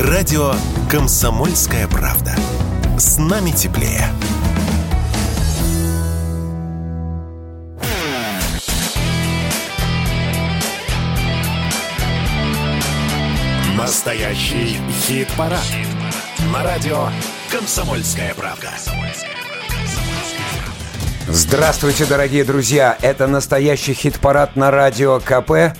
Радио «Комсомольская правда». С нами теплее. Настоящий хит-парад. На радио «Комсомольская правда». Здравствуйте, дорогие друзья! Это настоящий хит-парад на радио КП.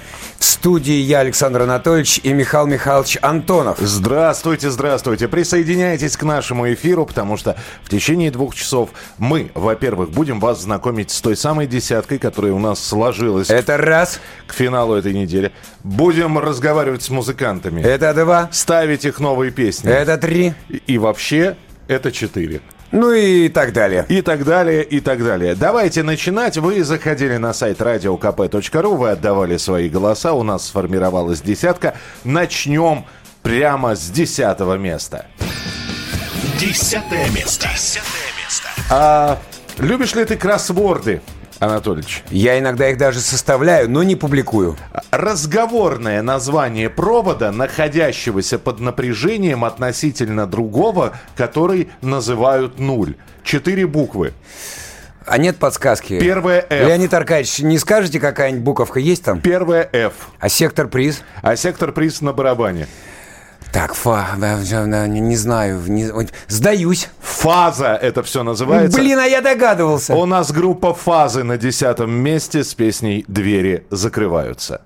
Студии я, Александр Анатольевич и Михаил Михайлович Антонов. Здравствуйте, здравствуйте. Присоединяйтесь к нашему эфиру, потому что в течение двух часов мы, во-первых, будем вас знакомить с той самой десяткой, которая у нас сложилась Это раз. к финалу этой недели. Будем разговаривать с музыкантами. Это два. Ставить их новые песни. Это три. И- И вообще, это четыре. Ну и так далее. И так далее, и так далее. Давайте начинать. Вы заходили на сайт radiokp.ru, вы отдавали свои голоса, у нас сформировалась десятка. Начнем прямо с десятого места. Десятое место. Десятое место. А любишь ли ты кроссворды, Анатольевич? Я иногда их даже составляю, но не публикую. Разговорное название провода, находящегося под напряжением относительно другого, который называют нуль. Четыре буквы. А нет подсказки? Первое F. Леонид Аркадьевич, не скажете, какая-нибудь буковка есть там? Первое F. А сектор приз? А сектор приз на барабане. Так, фа, не, не знаю. не- сдаюсь. Фаза это все называется. Блин, а я догадывался. У нас группа «Фазы» на десятом месте с песней «Двери закрываются».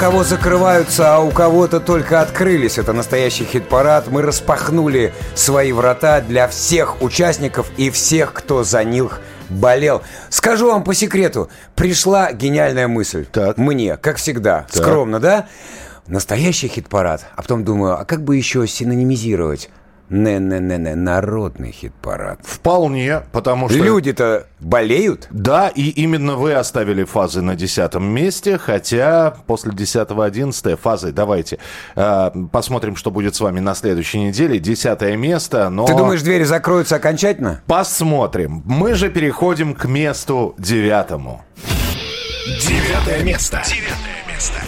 Кого закрываются, а у кого-то только открылись. Это настоящий хит-парад. Мы распахнули свои врата для всех участников и всех, кто за них болел. Скажу вам по секрету, пришла гениальная мысль. Так. Мне, как всегда, скромно, да? настоящий хит-парад, а потом думаю, а как бы еще синонимизировать? Не-не-не-не, народный хит-парад. Вполне, потому что... Люди-то болеют? Да, и именно вы оставили фазы на десятом месте, хотя после десятого одиннадцатое фазы, давайте э, посмотрим, что будет с вами на следующей неделе. Десятое место, но... Ты думаешь, двери закроются окончательно? Посмотрим. Мы же переходим к месту девятому. Девятое место. Девятое место.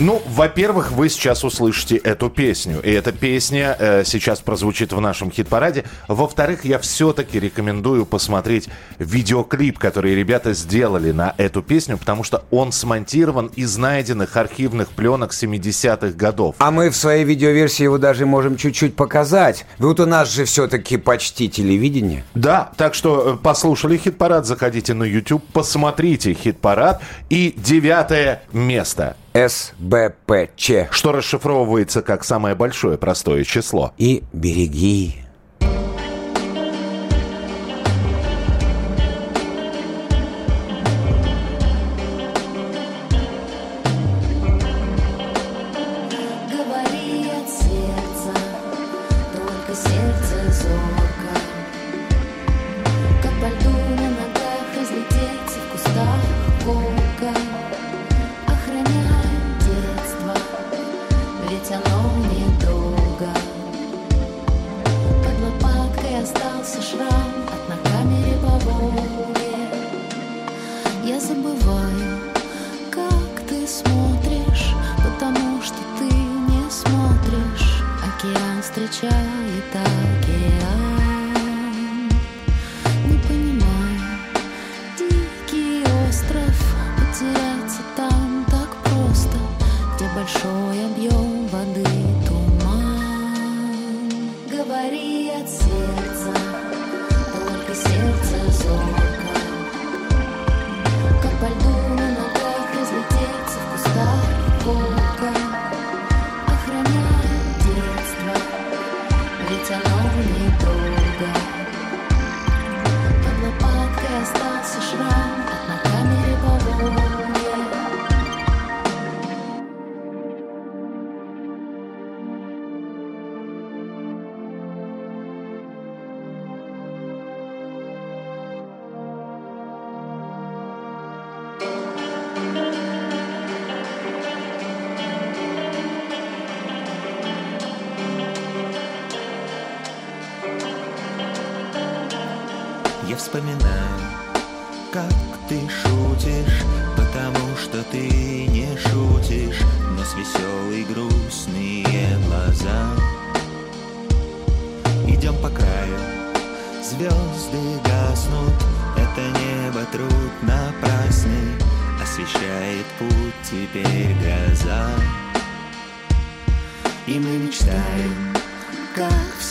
Ну, во-первых, вы сейчас услышите эту песню. И эта песня э, сейчас прозвучит в нашем хит-параде. Во-вторых, я все-таки рекомендую посмотреть видеоклип, который ребята сделали на эту песню, потому что он смонтирован из найденных архивных пленок 70-х годов. А мы в своей видеоверсии его даже можем чуть-чуть показать. Вот у нас же все-таки почти телевидение. Да, так что э, послушали хит-парад, заходите на YouTube, посмотрите хит-парад. И девятое место. СБПЧ. Что расшифровывается как самое большое простое число. И береги.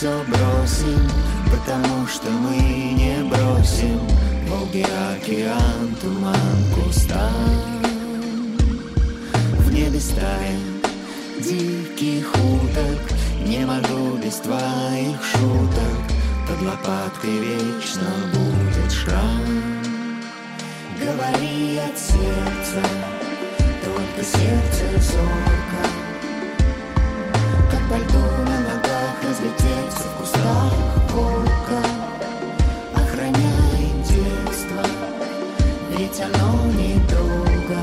Все бросим, потому что мы не бросим Волги, океан, туман, кустам. В небе стая диких уток, не могу без твоих шуток. Под лопаткой вечно будет шрам. Говори от сердца, только сердце зорко. Как по льду на ногах разлететься в кустах волка Охраняй детство, ведь оно недолго.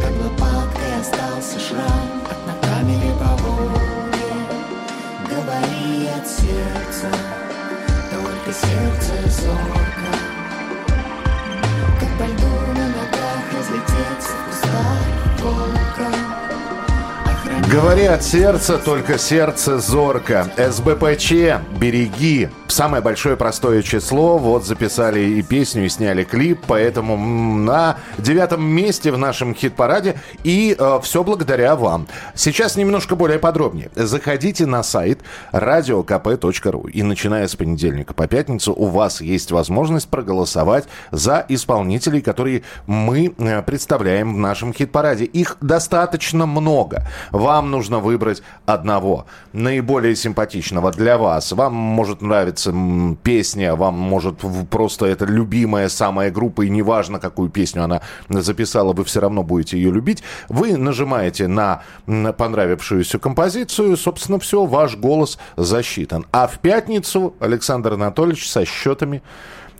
Под лопаткой остался шрам от на камере по Волге Говори от сердца, только сердце зорко. Как по льду на ногах разлететься в кустах волка Говори от сердца, только сердце зорко. СБПЧ, береги. Самое большое простое число. Вот записали и песню, и сняли клип. Поэтому на девятом месте в нашем хит-параде. И все благодаря вам. Сейчас немножко более подробнее. Заходите на сайт radiokp.ru. И начиная с понедельника по пятницу у вас есть возможность проголосовать за исполнителей, которые мы э, представляем в нашем хит-параде. Их достаточно много. Вам Вам нужно выбрать одного, наиболее симпатичного для вас. Вам может нравиться песня, вам может просто это любимая самая группа, и неважно, какую песню она записала, вы все равно будете ее любить. Вы нажимаете на понравившуюся композицию, собственно, все, ваш голос засчитан. А в пятницу Александр Анатольевич со счетами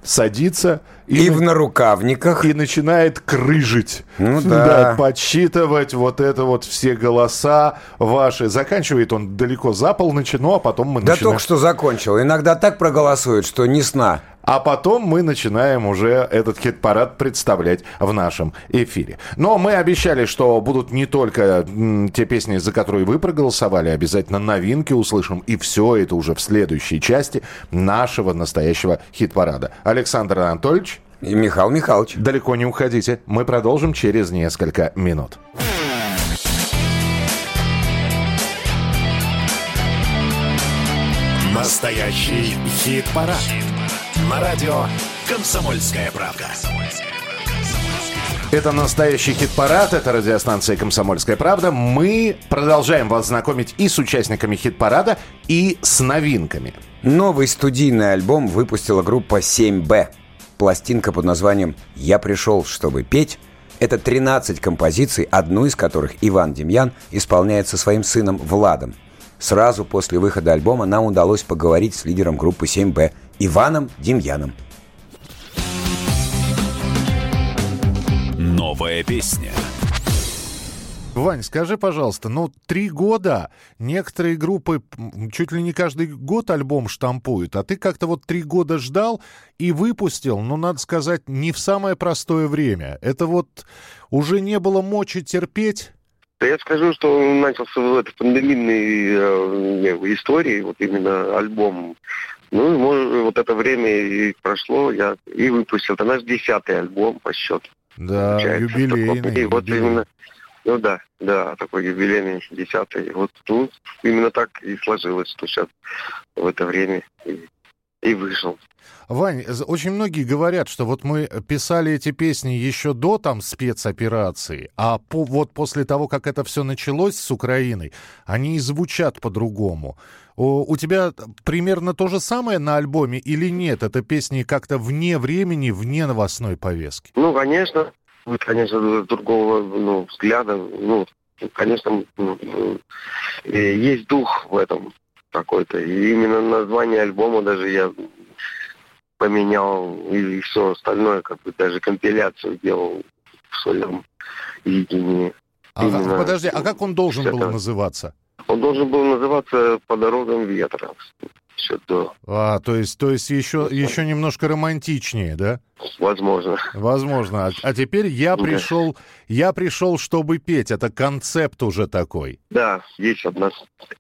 садится И на- в нарукавниках. и начинает крыжить. Ну да. подсчитывать вот это вот все голоса ваши. Заканчивает он далеко за полночи, ну а потом мы Да начинаем... только что закончил. Иногда так проголосуют, что ни сна. А потом мы начинаем уже этот хит-парад представлять в нашем эфире. Но мы обещали, что будут не только те песни, за которые вы проголосовали, обязательно новинки услышим. И все это уже в следующей части нашего настоящего хит-парада. Александр Анатольевич, И Михаил Михайлович. далеко не уходите. Мы продолжим через несколько минут. Настоящий хит-парад. На радио «Комсомольская правда». Это настоящий хит-парад, это радиостанция «Комсомольская правда». Мы продолжаем вас знакомить и с участниками хит-парада, и с новинками. Новый студийный альбом выпустила группа 7Б. Пластинка под названием «Я пришел, чтобы петь» — это 13 композиций, одну из которых Иван Демьян исполняет со своим сыном Владом. Сразу после выхода альбома нам удалось поговорить с лидером группы 7Б Иваном Демьяном. Новая песня. Вань, скажи, пожалуйста, ну, три года некоторые группы чуть ли не каждый год альбом штампуют, а ты как-то вот три года ждал и выпустил, ну, надо сказать, не в самое простое время. Это вот уже не было мочи терпеть? Да я скажу, что он начался в этой пандемийной э, истории, вот именно альбом. Ну, и может, вот это время и прошло, я и выпустил. Это наш десятый альбом по счету. Да, получается. юбилейный. И вот юбилейный. именно, ну да, да, такой юбилейный десятый. Вот ну, именно так и сложилось, что сейчас в это время и, и вышел. Вань, очень многие говорят, что вот мы писали эти песни еще до там спецоперации, а по, вот после того, как это все началось с Украиной, они и звучат по-другому. У тебя примерно то же самое на альбоме или нет? Это песни как-то вне времени, вне новостной повестки? Ну, конечно, конечно, другого ну, взгляда. Ну, конечно, э, есть дух в этом какой-то. И именно название альбома даже я поменял и все остальное, как бы даже компиляцию делал в своем видении. А, Именно подожди, а как он должен был называться? Он должен был называться «По дорогам ветра». Еще до, А, то есть, то есть еще, еще немножко романтичнее, да? возможно. Возможно. А, а теперь я Да. пришел, я пришел, чтобы петь. Это концепт уже такой. Да, есть одна,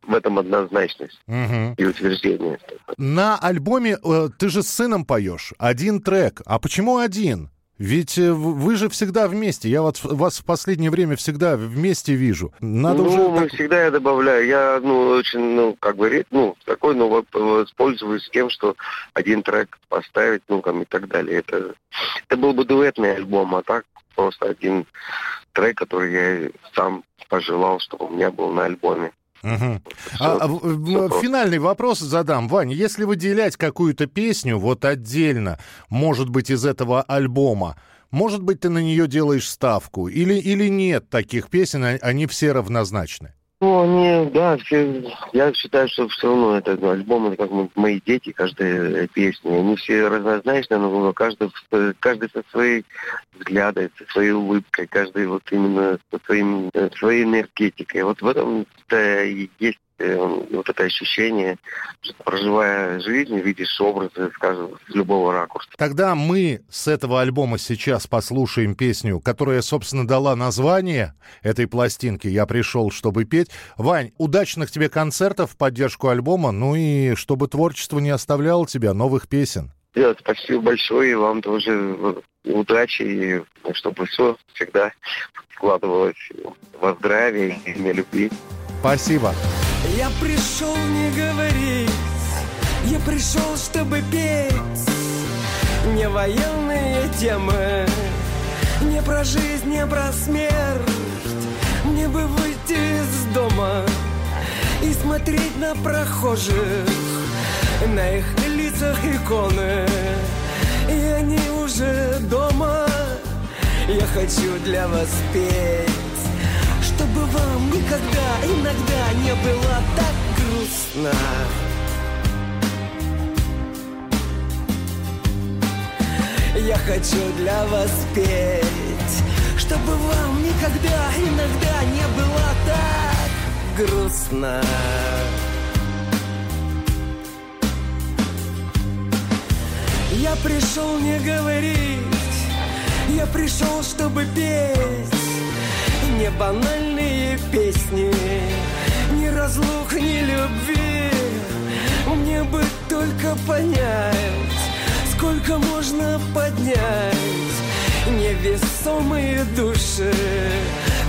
в этом однозначность Мгм. и утверждение. На альбоме э, ты же с сыном поешь. Один трек. А почему один? Ведь э, вы же всегда вместе. Я вот вас в последнее время всегда вместе вижу. Надо ну, уже... мы всегда я добавляю. Я, ну, очень, ну, как бы, ну, такой, ну, вот, воспользуюсь тем, что один трек поставить, ну, там, и так далее. Это, это был бы дуэтный альбом, а так просто один трек, который я сам пожелал, чтобы у меня был на альбоме. Всё- А, а, финальный вопрос задам. Ваня, если выделять какую-то песню вот отдельно, может быть, из этого альбома, может быть, ты на нее делаешь ставку? Или, или нет таких песен, а- они все равнозначны? Ну, они, да, все, я считаю, что все равно это альбом, это как мо- мои дети, каждая песня. Они все разнозначны, но каждый, каждый со своей взглядом, со своей улыбкой, каждый вот именно со своим, э, своей энергетикой. Вот в этом и есть э, вот это ощущение, проживая жизнь, видишь образы, скажем, с любого ракурса. Тогда мы с этого альбома сейчас послушаем песню, которая, собственно, дала название этой пластинки «Я пришел, чтобы петь». Вань, удачных тебе концертов в поддержку альбома, ну и чтобы творчество не оставляло тебя, новых песен. Да, спасибо большое, и вам тоже э, удачи, и чтобы все всегда складывалось во здравии и в любви. Спасибо. Я пришел не говорить, я пришел, чтобы петь Не военные темы, не про жизнь, не про смерть Мне бы выйти из дома смотреть на прохожих На их лицах иконы. И они уже дома. Я хочу для вас петь Чтобы вам никогда, иногда не было так грустно. Я хочу для вас петь Чтобы вам никогда, иногда не было так грустно Я пришел не говорить Я пришел, чтобы петь. Не банальные песни Ни разлук, ни любви. Мне бы только понять Сколько можно поднять Невесомые души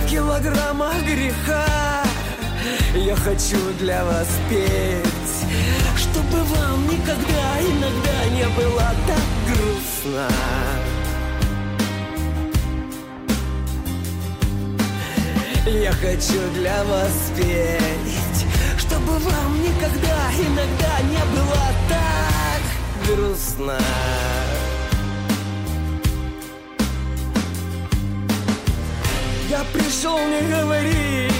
В килограммах греха. Я хочу для вас петь Чтобы вам никогда, иногда не было так грустно. Я хочу для вас петь Чтобы вам никогда, иногда не было так грустно. Я пришел не говорить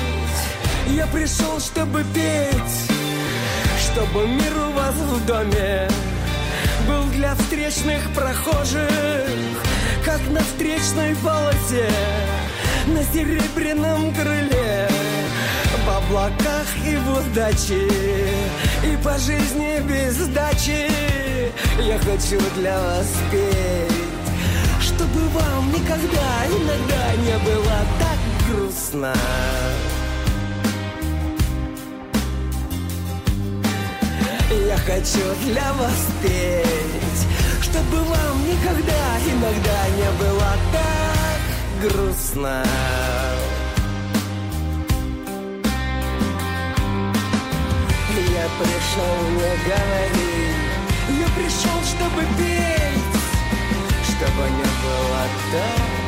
Я пришел, чтобы петь Чтобы мир у вас в доме Был для встречных прохожих Как на встречной полосе На серебряном крыле В облаках и в удаче И по жизни без сдачи Я хочу для вас петь чтобы вам никогда, иногда не было так грустно. Я хочу для вас петь, чтобы вам никогда, иногда не было так грустно. Я пришел не говорить, я пришел, чтобы петь чтобы не было так.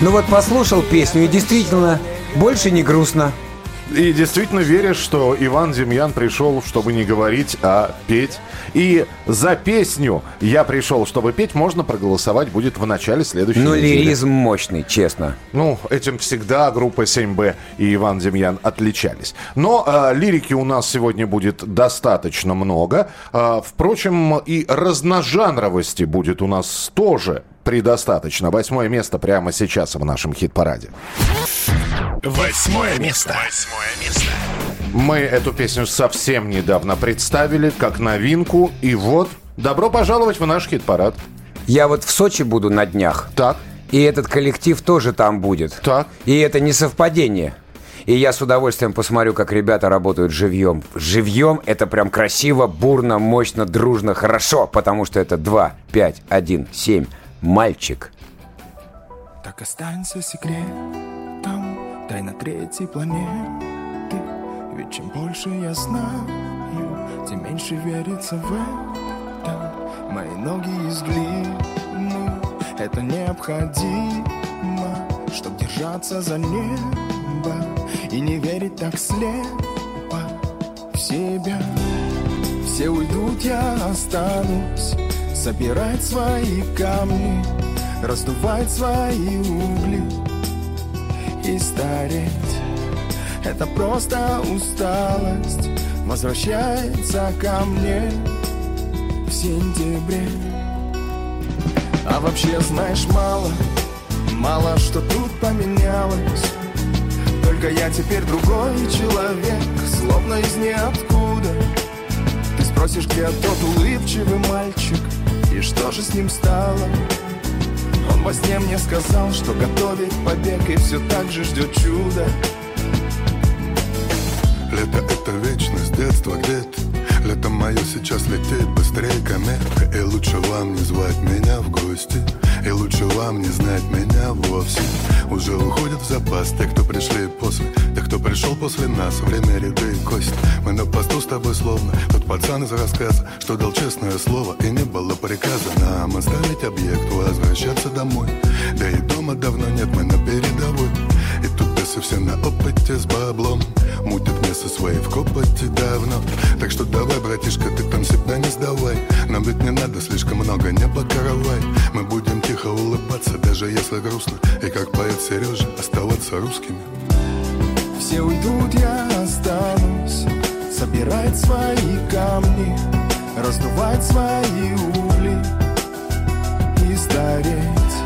Ну вот послушал песню и действительно больше не грустно. И действительно веришь, что Иван Демьян пришел, чтобы не говорить, а петь. И за песню «Я пришел, чтобы петь» можно проголосовать будет в начале следующей Ну, недели. лиризм мощный, честно. Ну, этим всегда группа 7Б и Иван Демьян отличались. Но э, лирики у нас сегодня будет достаточно много. Э, впрочем, и разножанровости будет у нас тоже предостаточно. Восьмое место прямо сейчас в нашем хит-параде. Восьмое место. Восьмое место. Мы эту песню совсем недавно представили как новинку. И вот, добро пожаловать в наш хит-парад. Я вот в Сочи буду на днях. Так, И этот коллектив тоже там будет. так. И это не совпадение. И я с удовольствием посмотрю, как ребята работают живьем. Живьем это прям красиво, бурно, мощно, дружно, хорошо, потому что это 2, 5, 1, 7. Мальчик. Так останься секретом Тайна третьей планеты Ведь чем больше я знаю Тем меньше верится в это. Мои ноги из глины. Это необходимо Чтоб держаться за небо И не верить так слепо В себя. Все уйдут, я останусь Собирать свои камни Раздувать свои угли И стареть. Это просто усталость Возвращается ко мне В сентябре. А вообще знаешь мало Мало что тут поменялось. Только я теперь другой человек Словно из ниоткуда. Ты спросишь, где тот улыбчивый мальчик И что же с ним стало? Он во сне мне сказал, что готовит побег И все так же ждет чудо. Лето это вечность, детство где-то Лето мое сейчас летит быстрее комета И лучше вам не звать меня в гости. И лучше вам не знать меня вовсе. Уже уходят в запас те, кто пришли после. Те, кто пришел после нас. Время ряды и кость. Мы на посту с тобой словно Тот пацан из рассказа Что дал честное слово И не было приказа нам оставить объект Возвращаться домой. Да и дома давно нет, мы на передовой Наши все на опыте с баблом. Мутят мясо свои в копоте давно. Так что давай, братишка, ты там себя не сдавай. Нам ведь не надо слишком много, небо каравай. Мы будем тихо улыбаться, даже если грустно. И как поет Сережа, оставаться русскими. Все уйдут, я останусь. Собирать свои камни Раздувать свои угли И стареть.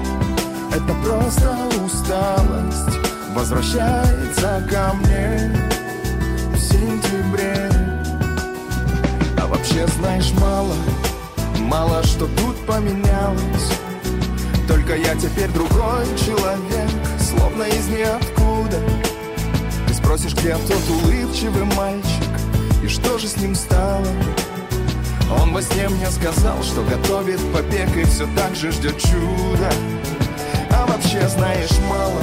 Это просто усталость Возвращается ко мне В сентябре. А вообще знаешь мало Мало что тут поменялось. Только я теперь другой человек Словно из ниоткуда. Ты спросишь, где тот улыбчивый мальчик И что же с ним стало? Он во сне мне сказал, что готовит побег И все так же ждет чуда. А вообще знаешь мало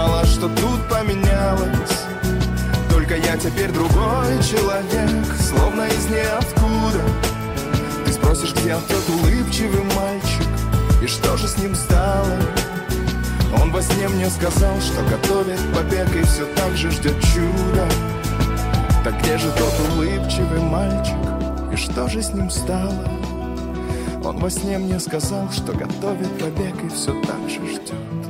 Мало что тут поменялось Только я теперь другой человек Словно из ниоткуда Ты спросишь, где тот улыбчивый мальчик И что же с ним стало? Он во сне мне сказал, что готовит побег И все так же ждет чуда Так где же тот улыбчивый мальчик? И что же с ним стало? Он во сне мне сказал, что готовит побег И все так же ждет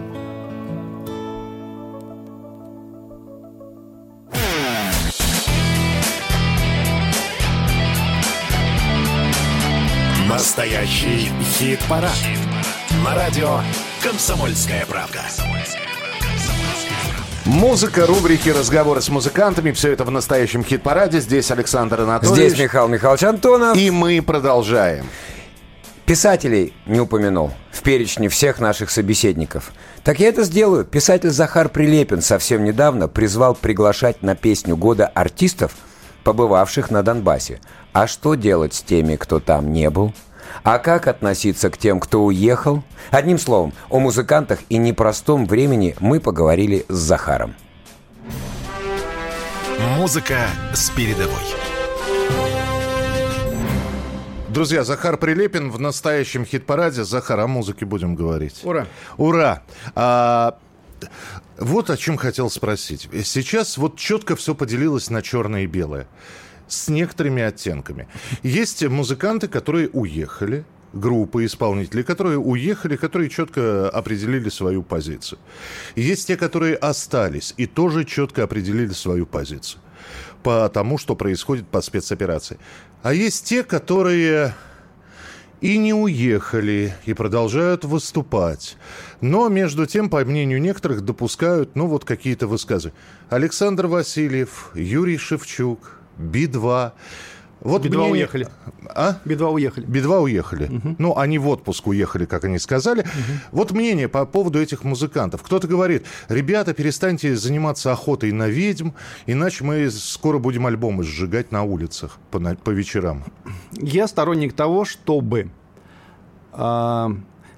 Настоящий хит-парад. На радио «Комсомольская правда». Музыка, рубрики, разговоры с музыкантами. Все это в настоящем хит-параде. Здесь Александр Анатольевич. Здесь Михаил Михайлович Антонов. И мы продолжаем. Писателей не упомянул в перечне всех наших собеседников. Так я это сделаю. Писатель Захар Прилепин совсем недавно призвал приглашать на песню года артистов, побывавших на Донбассе. А что делать с теми, кто там не был? А как относиться к тем, кто уехал? Одним словом, о музыкантах и непростом времени мы поговорили с Захаром. Музыка с передовой. Друзья, Захар Прилепин в настоящем хит-параде. Захар, о музыке будем говорить. Ура! Ура! А, вот о чем хотел спросить. Сейчас вот четко все поделилось на черное и белое. С некоторыми оттенками. Есть музыканты, которые уехали, группы исполнителей, которые уехали, которые четко определили свою позицию. Есть те, которые остались и тоже четко определили свою позицию по тому, что происходит по спецоперации. А есть те, которые и не уехали, и продолжают выступать. Но, между тем, по мнению некоторых, допускают, ну, вот какие-то высказы. Александр Васильев, Юрий Шевчук, Би-2. Вот Би-2 мнение- уехали. А? Би-2 уехали. Би-2 уехали. Ну, они в отпуск уехали, как они сказали. Вот мнение по поводу этих музыкантов. Кто-то говорит, ребята, перестаньте заниматься охотой на ведьм, иначе мы скоро будем альбомы сжигать на улицах по, по вечерам. Я сторонник того, чтобы а,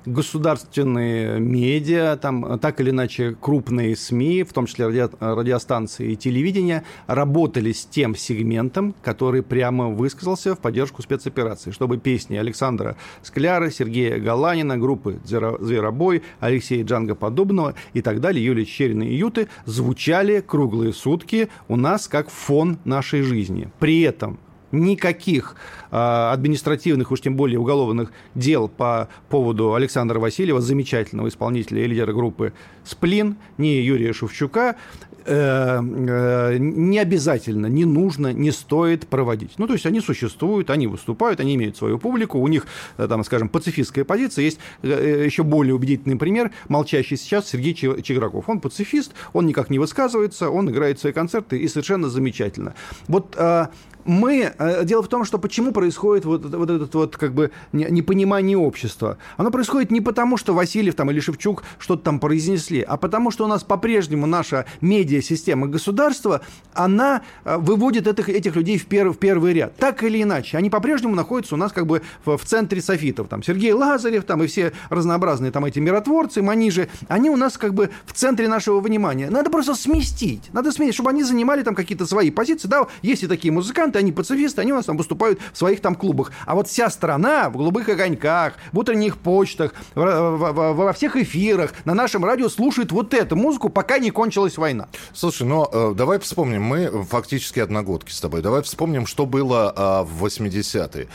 государственные медиа, там, а, так или иначе крупные СМИ, в том числе радио- радиостанции и телевидение, работали с тем сегментом, который прямо высказался в поддержку спецоперации, чтобы песни Александра Скляра, Сергея Галанина, группы «Зверо- «Зверобой», Алексея Джанга Подобного и так далее, Юлии Черина и Юты звучали круглые сутки у нас как фон нашей жизни. При этом никаких а, административных, уж тем более уголовных дел по поводу Александра Васильева, замечательного исполнителя и лидера группы «Сплин», ни Юрия Шевчука, э, э, не обязательно, не нужно, не стоит проводить. Ну, то есть они существуют, они выступают, они имеют свою публику, у них, э, там, скажем, пацифистская позиция. Есть еще более убедительный пример, молчащий сейчас Сергей Че- Чеграков. Он пацифист, он никак не высказывается, он играет свои концерты и совершенно замечательно. Вот э, мы... э, Дело в том, что почему происходит вот, вот этот вот как бы не- непонимание общества. Оно происходит не потому, что Васильев там или Шевчук что-то там произнесли, а потому, что у нас по-прежнему наша медиасистема государства, она э, выводит этих, этих людей в, пер- в первый ряд. Так или иначе, они по-прежнему находятся у нас как бы в, в центре софитов. Там Сергей Лазарев там и все разнообразные там эти миротворцы, манижи, они у нас как бы в центре нашего внимания. Надо просто сместить. Надо сместить, чтобы они занимали там какие-то свои позиции. Да, есть и такие музыканты, они пацифисты, они у нас там выступают в своих там клубах. А вот вся страна в голубых огоньках, в утренних почтах, во всех эфирах, на нашем радио слушает вот эту музыку, пока не кончилась война. Слушай, ну э, давай вспомним, мы фактически одногодки с тобой. Давай вспомним, что было а, в 80-е.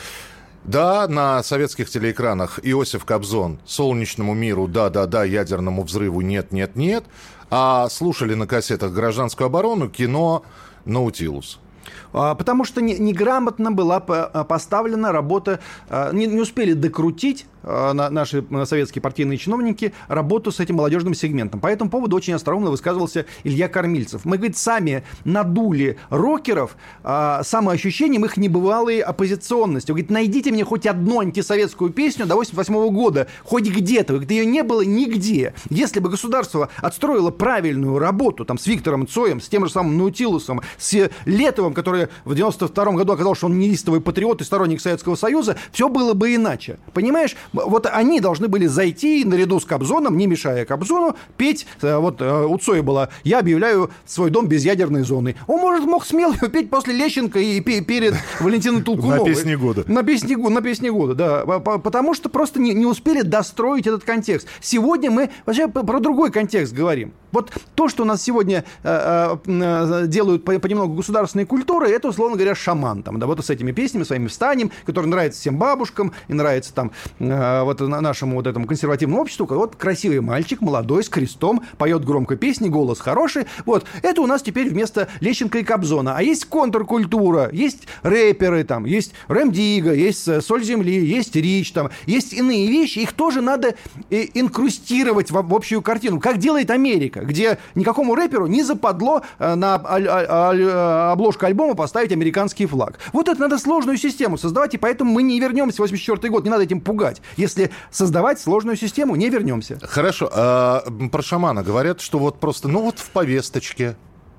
Да, на советских телеэкранах Иосиф Кобзон «Солнечному миру», да-да-да, ядерному взрыву, нет-нет-нет. А слушали на кассетах «Гражданскую оборону», кино «Наутилус». А, Потому что не- неграмотно была а, поставлена работа, а, не, не успели докрутить наши а, советские партийные чиновники работу с этим молодежным сегментом. По этому поводу очень остроумно высказывался Илья Кормильцев. Мы, говорит, сами надули рокеров а, самоощущением их небывалой оппозиционности. Он говорит, найдите мне хоть одну антисоветскую песню до 88 года, хоть где-то. Говорит, ее не было нигде. Если бы государство отстроило правильную работу там, с Виктором Цоем, с тем же самым Наутилусом, с Летовым, который в 92 году оказался, что он неистовый патриот и сторонник Советского Союза, все было бы иначе. Понимаешь, вот они должны были зайти наряду с Кобзоном, не мешая Кобзону, петь. Э, Вот э, у Цоя было «Я объявляю свой дом без ядерной зоны». Он, может, мог смело петь после Лещенко и пе- перед Валентиной Толкуновой. На песне года. На песне, го- на песне года, да. По- по- Потому что просто не, не успели достроить этот контекст. Сегодня мы вообще про другой контекст говорим. Вот то, что у нас сегодня э, э, э, делают по- понемногу государственной культуры, это, условно говоря, шаман. Там, да, вот с этими песнями своими встанем, которые нравятся всем бабушкам и нравятся там э, вот на- нашему вот этому консервативному обществу. Вот красивый мальчик, молодой, с крестом, поет громко песни, голос хороший. Вот, это у нас теперь вместо Лещенко и Кобзона. А есть контркультура, есть рэперы, там, есть Рэм Дига, есть э, Соль Земли, есть Рич, там, есть иные вещи. Их тоже надо э, инкрустировать в, в общую картину. Как делает Америка, где никакому рэперу не западло э, на обложку альбома поставить американский флаг. Вот это надо сложную систему создавать, и поэтому мы не вернемся в 84 год. Не надо этим пугать. Если создавать сложную систему, не вернемся. Хорошо, а, про шамана говорят, что вот просто, ну вот в повесточке,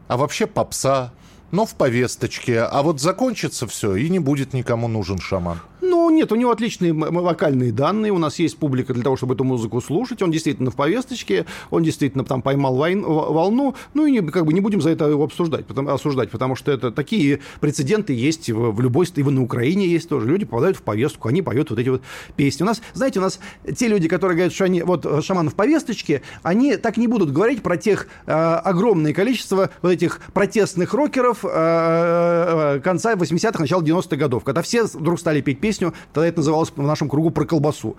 а вообще попса, но в повесточке, а вот закончится все, и не будет никому нужен шаман. Ну, нет, у него отличные вокальные данные, у нас есть публика для того, чтобы эту музыку слушать, он действительно в повесточке, он действительно там поймал войн- волну, ну и не, как бы не будем за это его обсуждать, потому, осуждать, потому что это такие прецеденты есть в, в любой, и на Украине есть тоже, люди попадают в повестку, они поют вот эти вот песни. У нас, знаете, у нас те люди, которые говорят, что они, вот э, шаман в повесточке, они так не будут говорить про тех э, огромное количество вот этих протестных рокеров э, э, конца 80-х, начала 90-х годов, когда все вдруг стали петь песню, тогда это называлось в нашем кругу про колбасу.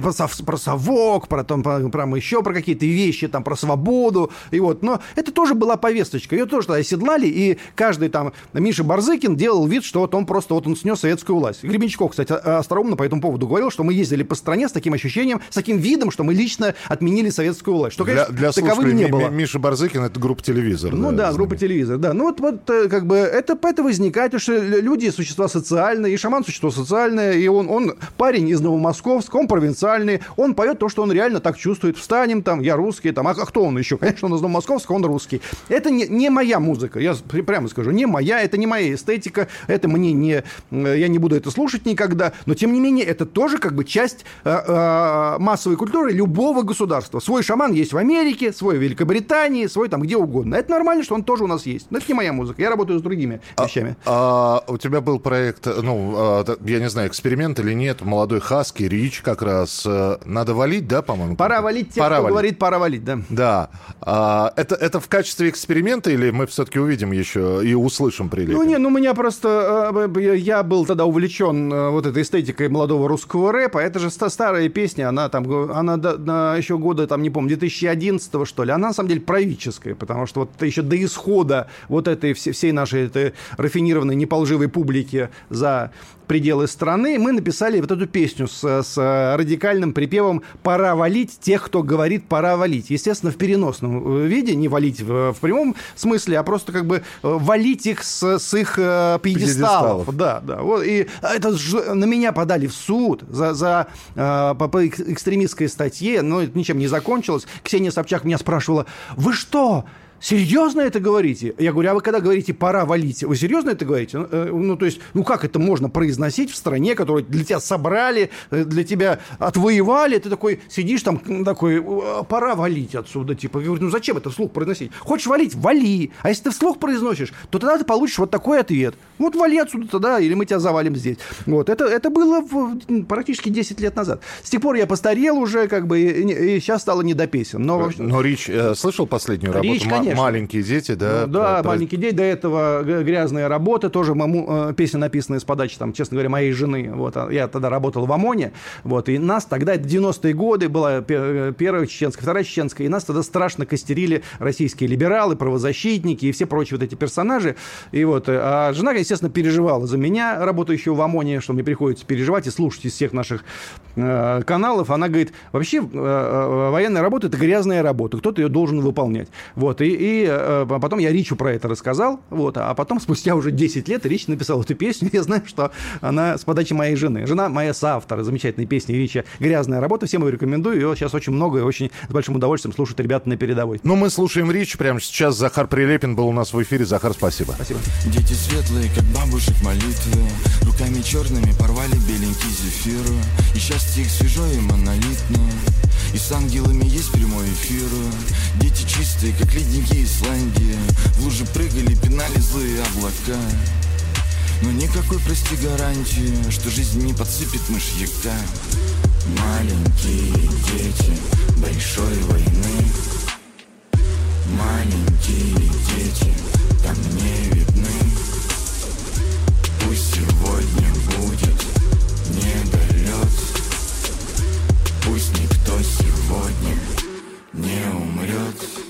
Про, сов- про совок, про, там, про, про еще про какие-то вещи, там, про свободу. И вот. Но это тоже была повесточка. Ее тоже тогда оседлали, и каждый там, Миша Барзыкин делал вид, что вот он просто вот он снес советскую власть. Гребенщиков, кстати, а- остроумно по этому поводу говорил, что мы ездили по стране с таким ощущением, с таким видом, что мы лично отменили советскую власть. Что, Для, конечно, для таковым слушателей не было. Ми- Миша Барзыкин это группа телевизор. Ну да, группа телевизор, да. Ну вот, вот э, как бы это, это возникает, потому что лю- люди существа социальные, и шаман существо социальное, и он, он парень из Новомосковска, он провинциальный, он поет то, что он реально так чувствует. Встанем там, я русский, там, а, а кто он еще? Конечно, он из Новомосковска, он русский. Это не, не моя музыка, я прямо скажу, не моя, это не моя эстетика, это мне не, э, я не буду это слушать никогда, но тем не менее это тоже как бы часть э, э, массовой культуры любого государства. Свой шаман есть в Америке, свой в Великобритании, свой там где угодно. Это нормально, что он тоже у нас есть. Но это не моя музыка, я работаю с другими вещами. А у тебя был проект, ну, а, я не знаю, эксперимент или нет, молодой Хаски, Рич как раз. э, Надо валить, да, по-моему? Пора валить тех, Пора кто валить. говорит, пора валить, да. Да. А, это, это в качестве эксперимента или мы все-таки увидим еще и услышим прилив? Ну, не, ну, меня просто... э, э, Я был тогда увлечен вот этой эстетикой молодого русского рэпа. Это же ста- старая песня, она там... Она до- на еще года, там, не помню, 2011 что ли. Она, на самом деле, правительская, потому что вот это еще до исхода вот этой все- всей нашей этой рафинированной, неполживой публики за пределы страны, мы написали вот эту песню с, с радикальным припевом «Пора валить тех, кто говорит «пора валить». Естественно, в переносном э, виде, не валить в, в прямом смысле, а просто как бы э, валить их с, с их э, пьедесталов. Пьедесталов. Да, да. Вот, и это ж- на меня подали в суд за, за э, по, по экс- экстремистской статье, но это ничем не закончилось. Ксения Собчак меня спрашивала, вы что, Серьезно это говорите? Я говорю, а вы когда говорите «пора валить», вы серьезно это говорите? Ну, э, Ну, то есть, ну как это можно произносить в стране, которую для тебя собрали, э, для тебя отвоевали, ты такой сидишь там, м, такой, «Э, пора валить отсюда, типа. Я говорю, ну зачем это вслух произносить? Хочешь валить? Вали. А если ты вслух произносишь, то тогда ты получишь вот такой ответ. Вот вали отсюда тогда, или мы тебя завалим здесь. Вот, это, это было в- практически 10 лет назад. С тех пор я постарел уже, как бы, и, сейчас стало не до песен. Но, вообще- Но Рич, э, слышал последнюю работу? Рич, конечно. Маленькие дети, да? Ну, да, Про- маленький день, до этого грязные работы, тоже маму, э, песня, написанная с подачи, там, честно говоря, моей жены. Вот, а я тогда работал в ОМОНе, вот, и нас тогда, это 90-е годы, была э, первая чеченская, вторая чеченская, и нас тогда страшно костерили российские либералы, правозащитники и все прочие вот эти персонажи. И вот, э, а жена, естественно, переживала за меня, работающего в ОМОНе, что мне приходится переживать и слушать из всех наших э, каналов. Она говорит, вообще э, военная работа – это грязная работа, кто-то ее должен выполнять. Вот, и, и э, потом я Ричу про это рассказал, вот, а потом спустя уже 10 лет Рич написал эту песню, я знаю, что она с подачи моей жены. Жена моя соавтор замечательной песни Рича «Грязная работа», всем ее рекомендую, ее сейчас очень много и очень с большим удовольствием слушают ребята на передовой. Ну, мы слушаем Рич прямо сейчас. Захар Прилепин был у нас в эфире. Захар, спасибо. Спасибо. Дети светлые, как бабушек молитвы Руками черными порвали беленький зефир И счастье их свежо и монолитно И с ангелами есть прямой эфир. Дети чистые, как ледники Исландии. В луже прыгали, пинали злые облака. Но никакой, прости, гарантии, что жизнь не подсыпет мышьяка. Маленькие дети большой войны. Маленькие дети там не видны. Пусть сегодня будет недолет не умрет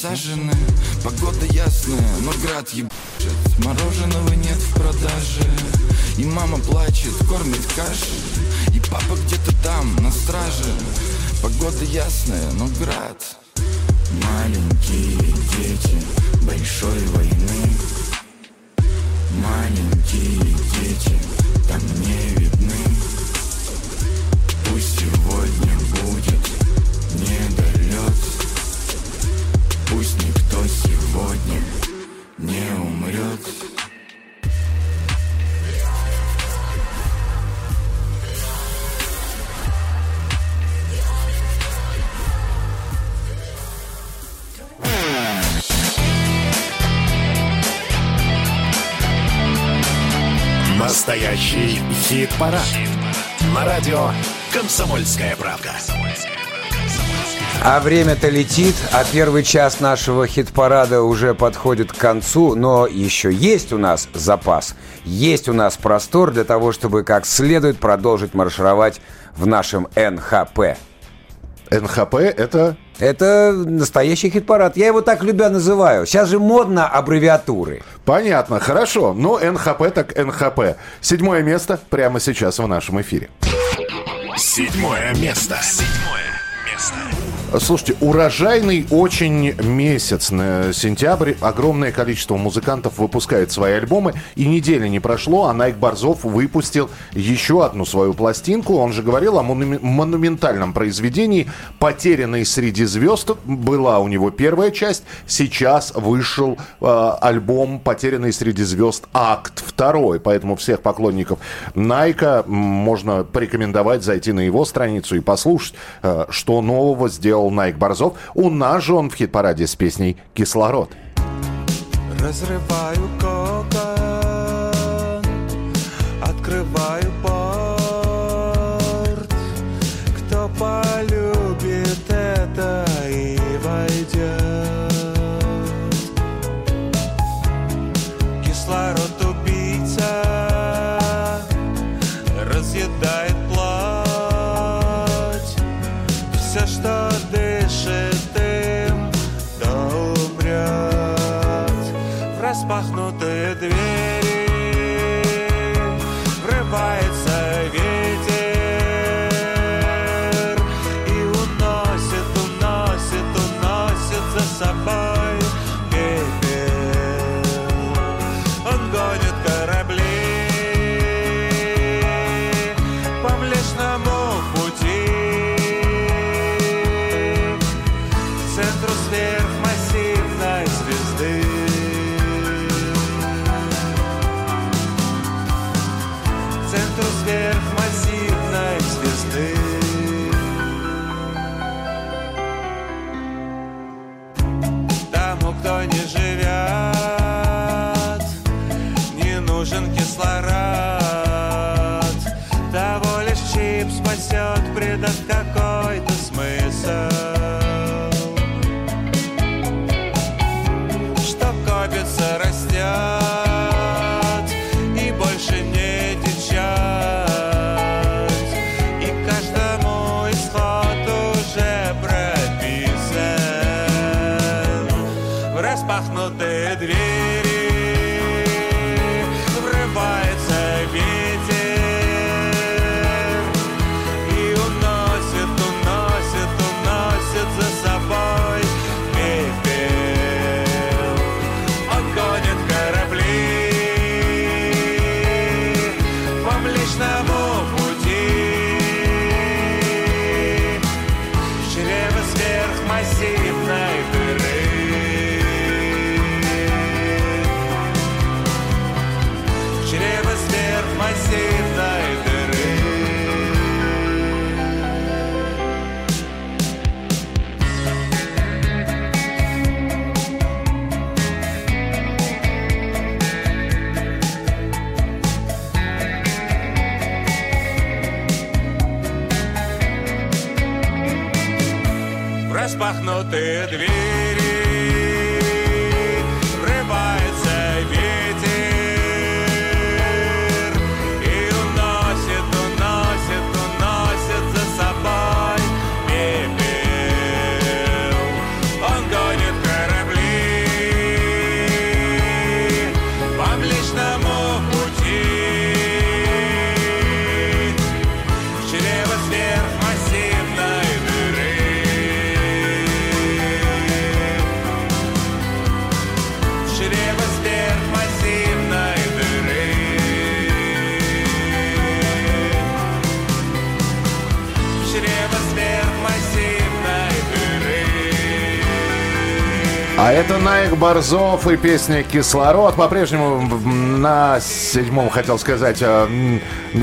все рассажены Погода ясная, но град ебашит. Мороженого нет в продаже. И мама плачет, кормит кашей И папа где-то там, на страже. Погода ясная, но град. Маленькие дети большой войны. Маленькие дети там не видны. Пусть сегодня будет недолет Пусть Настоящий хит-парад. На радио «Комсомольская правда». А время-то летит, а первый час нашего хит-парада уже подходит к концу, но еще есть у нас запас, есть у нас простор для того, чтобы как следует продолжить маршировать в нашем НХП. НХП это... Это настоящий хит-парад. Я его так любя называю. Сейчас же модно аббревиатуры. Понятно, хорошо. Но НХП так НХП. Седьмое место прямо сейчас в нашем эфире. Седьмое место. Седьмое место. Слушайте, урожайный очень месяц на сентябрь. Огромное количество музыкантов выпускает свои альбомы. И недели не прошло, а Найк Борзов выпустил еще одну свою пластинку. Он же говорил о монуме- монументальном произведении «Потерянный среди звезд». Была у него первая часть. Сейчас вышел э, альбом «Потерянный среди звезд. Акт второй». Поэтому всех поклонников Найка можно порекомендовать зайти на его страницу и послушать, э, что нового сделал Найк Борзов. У нас же он в хит-параде с песней «Кислород». Разрываю кокон Борзов и песня «Кислород». По-прежнему на седьмом, хотел сказать, э,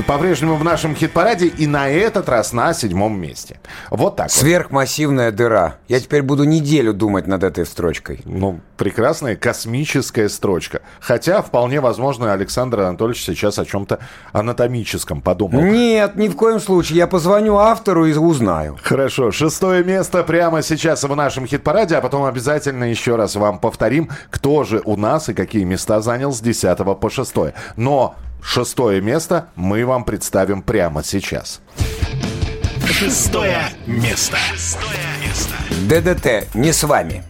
по-прежнему в нашем хит-параде и на этот раз на седьмом месте. Вот так вот. Сверхмассивная дыра. Я теперь буду неделю думать над этой строчкой. Ну, прекрасная космическая строчка. Хотя, вполне возможно, Александр Анатольевич сейчас о чем-то анатомическом подумал. Нет, ни в коем случае. Я позвоню автору и узнаю. Хорошо, шестое место прямо сейчас в нашем хит-параде, а потом обязательно еще раз вам повторим, кто же у нас и какие места занял с 10 по 6. Но шестое место мы вам представим прямо сейчас. Шестое место. Шестое место. ДДТ не с вами.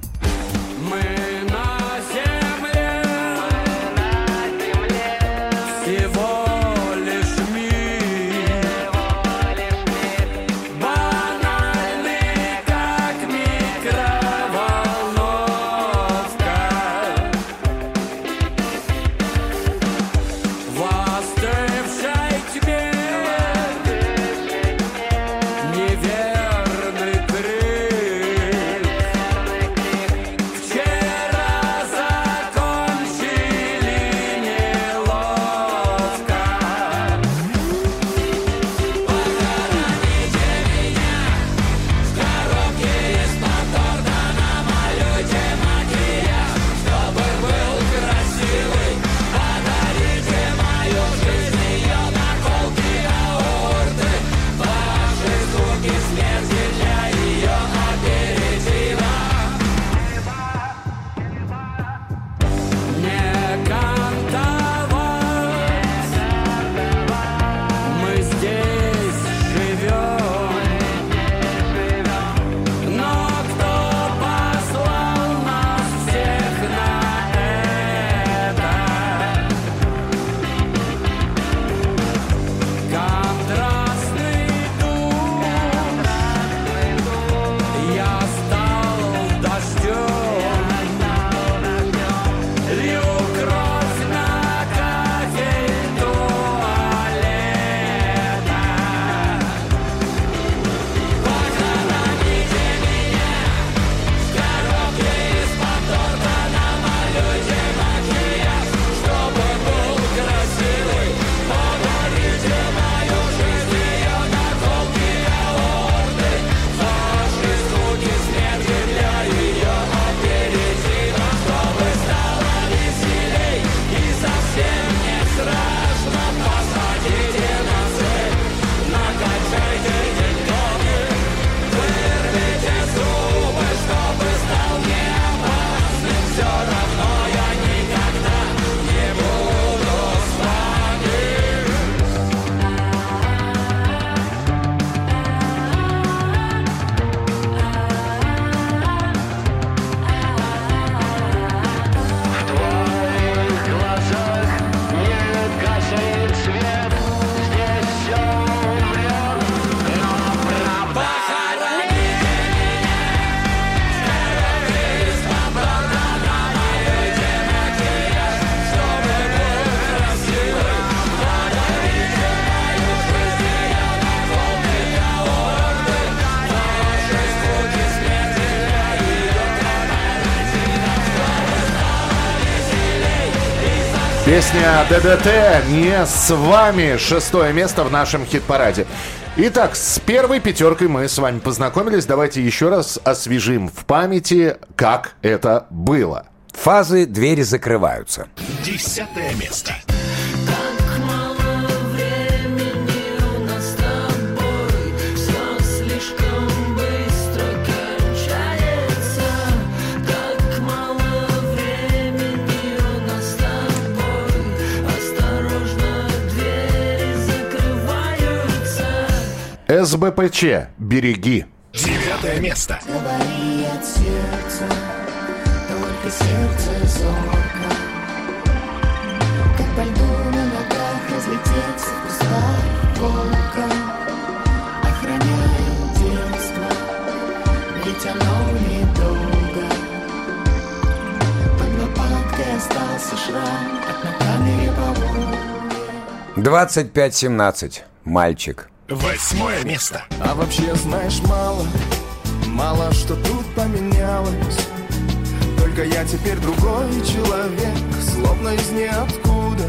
Песня ДДТ не с вами. Шестое место в нашем хит-параде. Итак, с первой пятеркой мы с вами познакомились. Давайте еще раз освежим в памяти, как это было. Фазы двери закрываются. Десятое место. СБПЧ «Береги». Девятое место. Говори от сердца, только сердце зорко Как по льду на ногах разлететься в кустах волком Охраняет детство, ведь оно недолго Под лопаткой остался шрам от на камере по Волге 25-17. Мальчик. Восьмое место. А вообще знаешь мало, мало что тут поменялось Только я теперь другой человек, словно из ниоткуда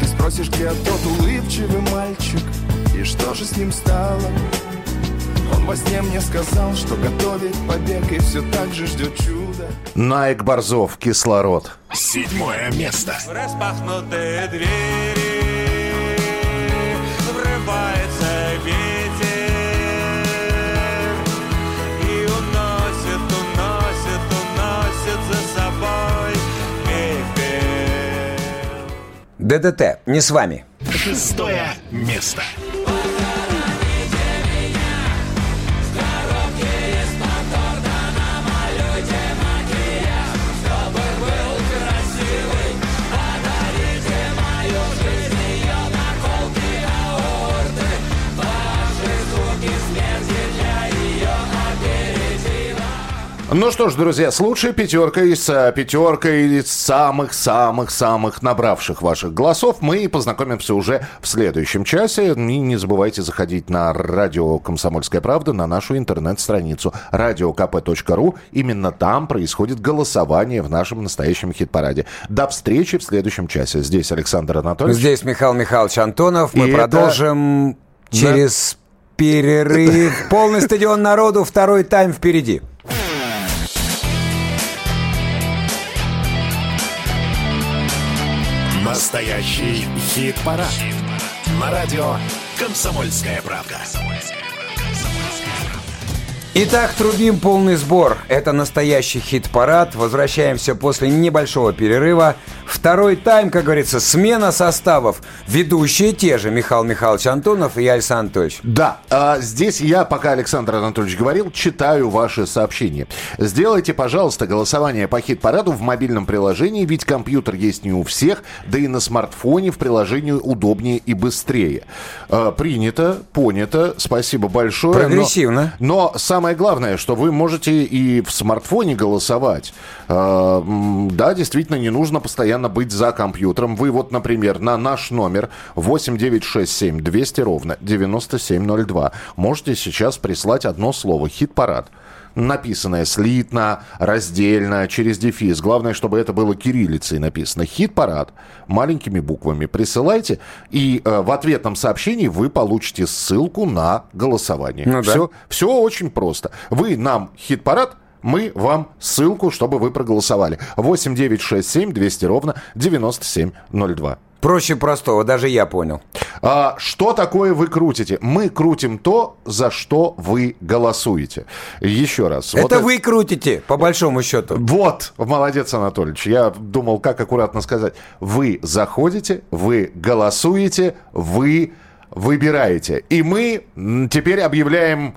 Ты спросишь, где тот улыбчивый мальчик И что же с ним стало? Он во сне мне сказал, что готовит побег И все так же ждет чуда Найк Борзов «Кислород». Седьмое место. Распахнутые двери ДДТ. Не с вами. Шестое место. Ну что ж, друзья, с лучшей пятеркой, с э, пятеркой из самых-самых-самых набравших ваших голосов мы познакомимся уже в следующем часе. И не забывайте заходить на радио «Комсомольская правда», на нашу интернет-страницу radiokp.ru. Именно там происходит голосование в нашем настоящем хит-параде. До встречи в следующем часе. Здесь Александр Анатольевич. Здесь Михаил Михайлович Антонов. Мы И это- продолжим через перерыв. Полный стадион народу. Второй тайм впереди. Настоящий хит-парад. На радио «Комсомольская правда». Итак, трубим полный сбор. Это настоящий хит-парад. Возвращаемся после небольшого перерыва. Второй тайм, как говорится, смена составов. Ведущие те же Михаил Михайлович Антонов и Александр Анатольевич. Да, а здесь я, пока Александр Анатольевич говорил, читаю ваши сообщения. Сделайте, пожалуйста, голосование по хит-параду в мобильном приложении, ведь компьютер есть не у всех, да и на смартфоне в приложении удобнее и быстрее. А, принято, понято, спасибо большое. но- Прогрессивно. Но, самое главное, что вы можете и в смартфоне голосовать. А, да, действительно, не нужно постоянно быть за компьютером. Вы вот, например, на наш номер 8967 200 ровно 9702 можете сейчас прислать одно слово «хит-парад». Написанное слитно, раздельно, через дефис. Главное, чтобы это было кириллицей написано. Хит-парад. Маленькими буквами присылайте. И э, в ответном сообщении вы получите ссылку на голосование. Ну да. Все, все очень просто. Вы нам хит-парад, мы вам ссылку, чтобы вы проголосовали. 8 9 6 7 200 ровно 9702. Проще простого, даже я понял. А, что такое вы крутите? Мы крутим то, за что вы голосуете. Еще раз. Вот это вы крутите, по большому счету. Вот, молодец, Анатольевич. Я думал, как аккуратно сказать. Вы заходите, вы голосуете, вы выбираете. И мы теперь объявляем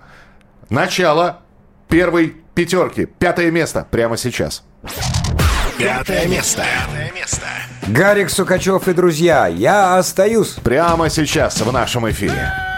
начало первой пятерки. Пятое место прямо сейчас. Пятое место. Пятое место. Гарик Сукачев и друзья, я остаюсь. Прямо сейчас в нашем эфире.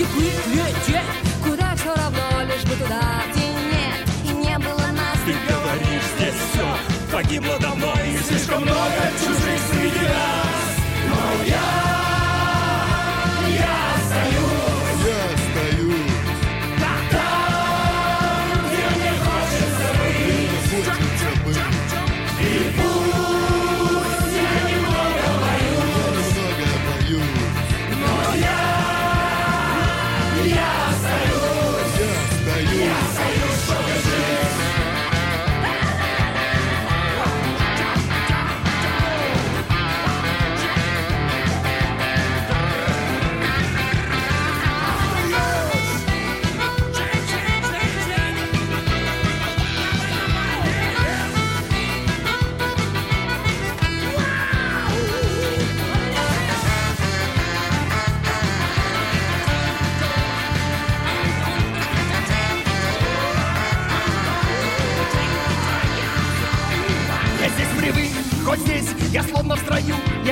Пути Бежать и плыть, лететь Куда все равно, лишь бы туда, где нет И не было нас. Ты говоришь, здесь все погибло давно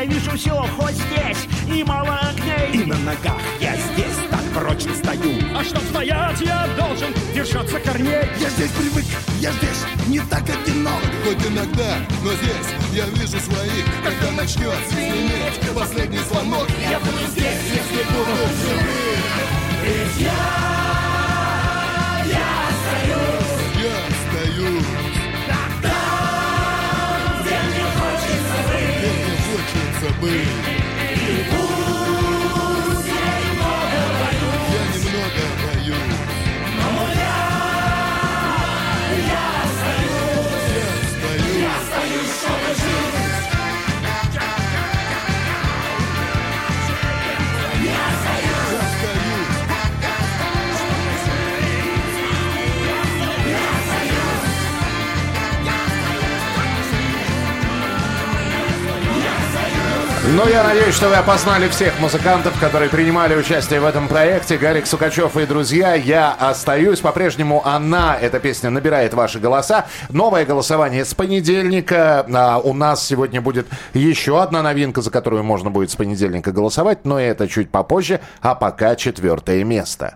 вижу все, хоть здесь. И мало огней И на ногах я здесь так прочно стою. А чтоб стоять, я должен держаться корней. Я здесь привык, я здесь не так одинок. Хоть иногда, но здесь я вижу своих. Когда начнет звенеть последний звонок Я буду здесь, если буду живым. Ведь я, хочется Ну, я надеюсь, что вы опознали всех музыкантов, которые принимали участие в этом проекте. Гарик Сукачев и друзья, я остаюсь. По-прежнему она, эта песня, набирает ваши голоса. Новое голосование с понедельника. А, у нас сегодня будет еще одна новинка, за которую можно будет с понедельника голосовать, но это чуть попозже. А пока четвертое место.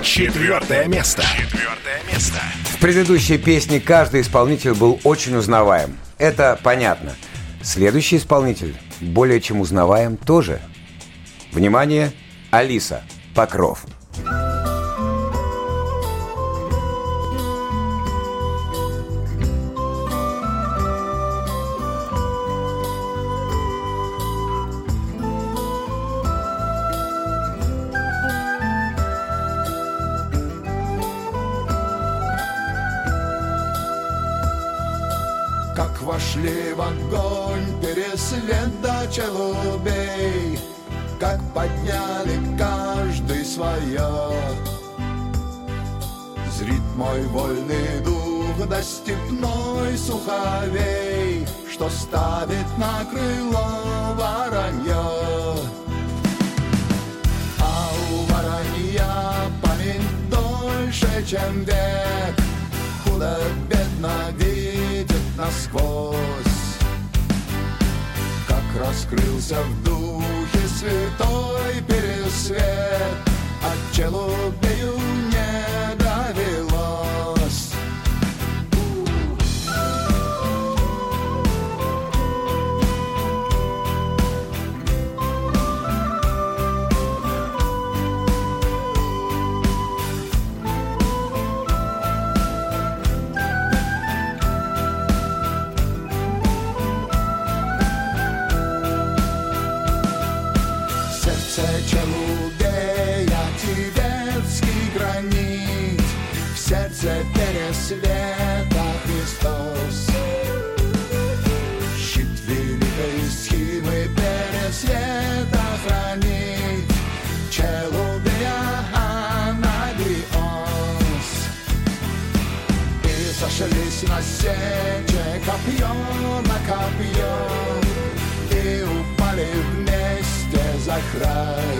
Четвертое место. Четвертое место. В предыдущей песне каждый исполнитель был очень узнаваем. Это понятно. Следующий исполнитель более чем узнаваем тоже. Внимание, Алиса, Покров. Как вошли в огонь пересвет до челубей, Как подняли каждый свое. Зрит мой вольный дух до степной суховей, Что ставит на крыло воронье. А у воронья память дольше, чем век, Худо-бедно видит насквозь. Раскрылся в духе святой пересвет, От челубею сече копье на копье И упали вместе за край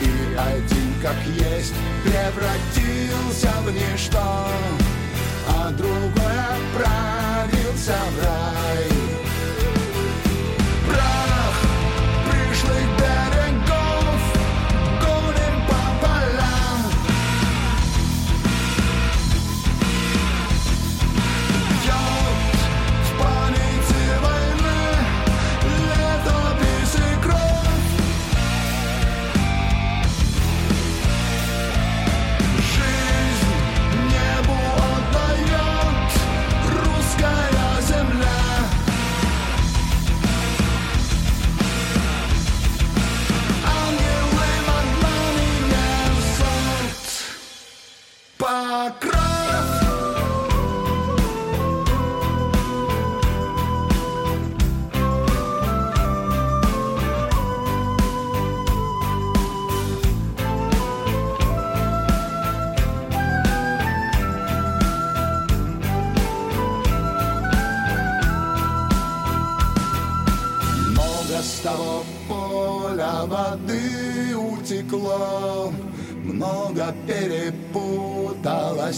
И один как есть превратился в ничто А другой отправился в рай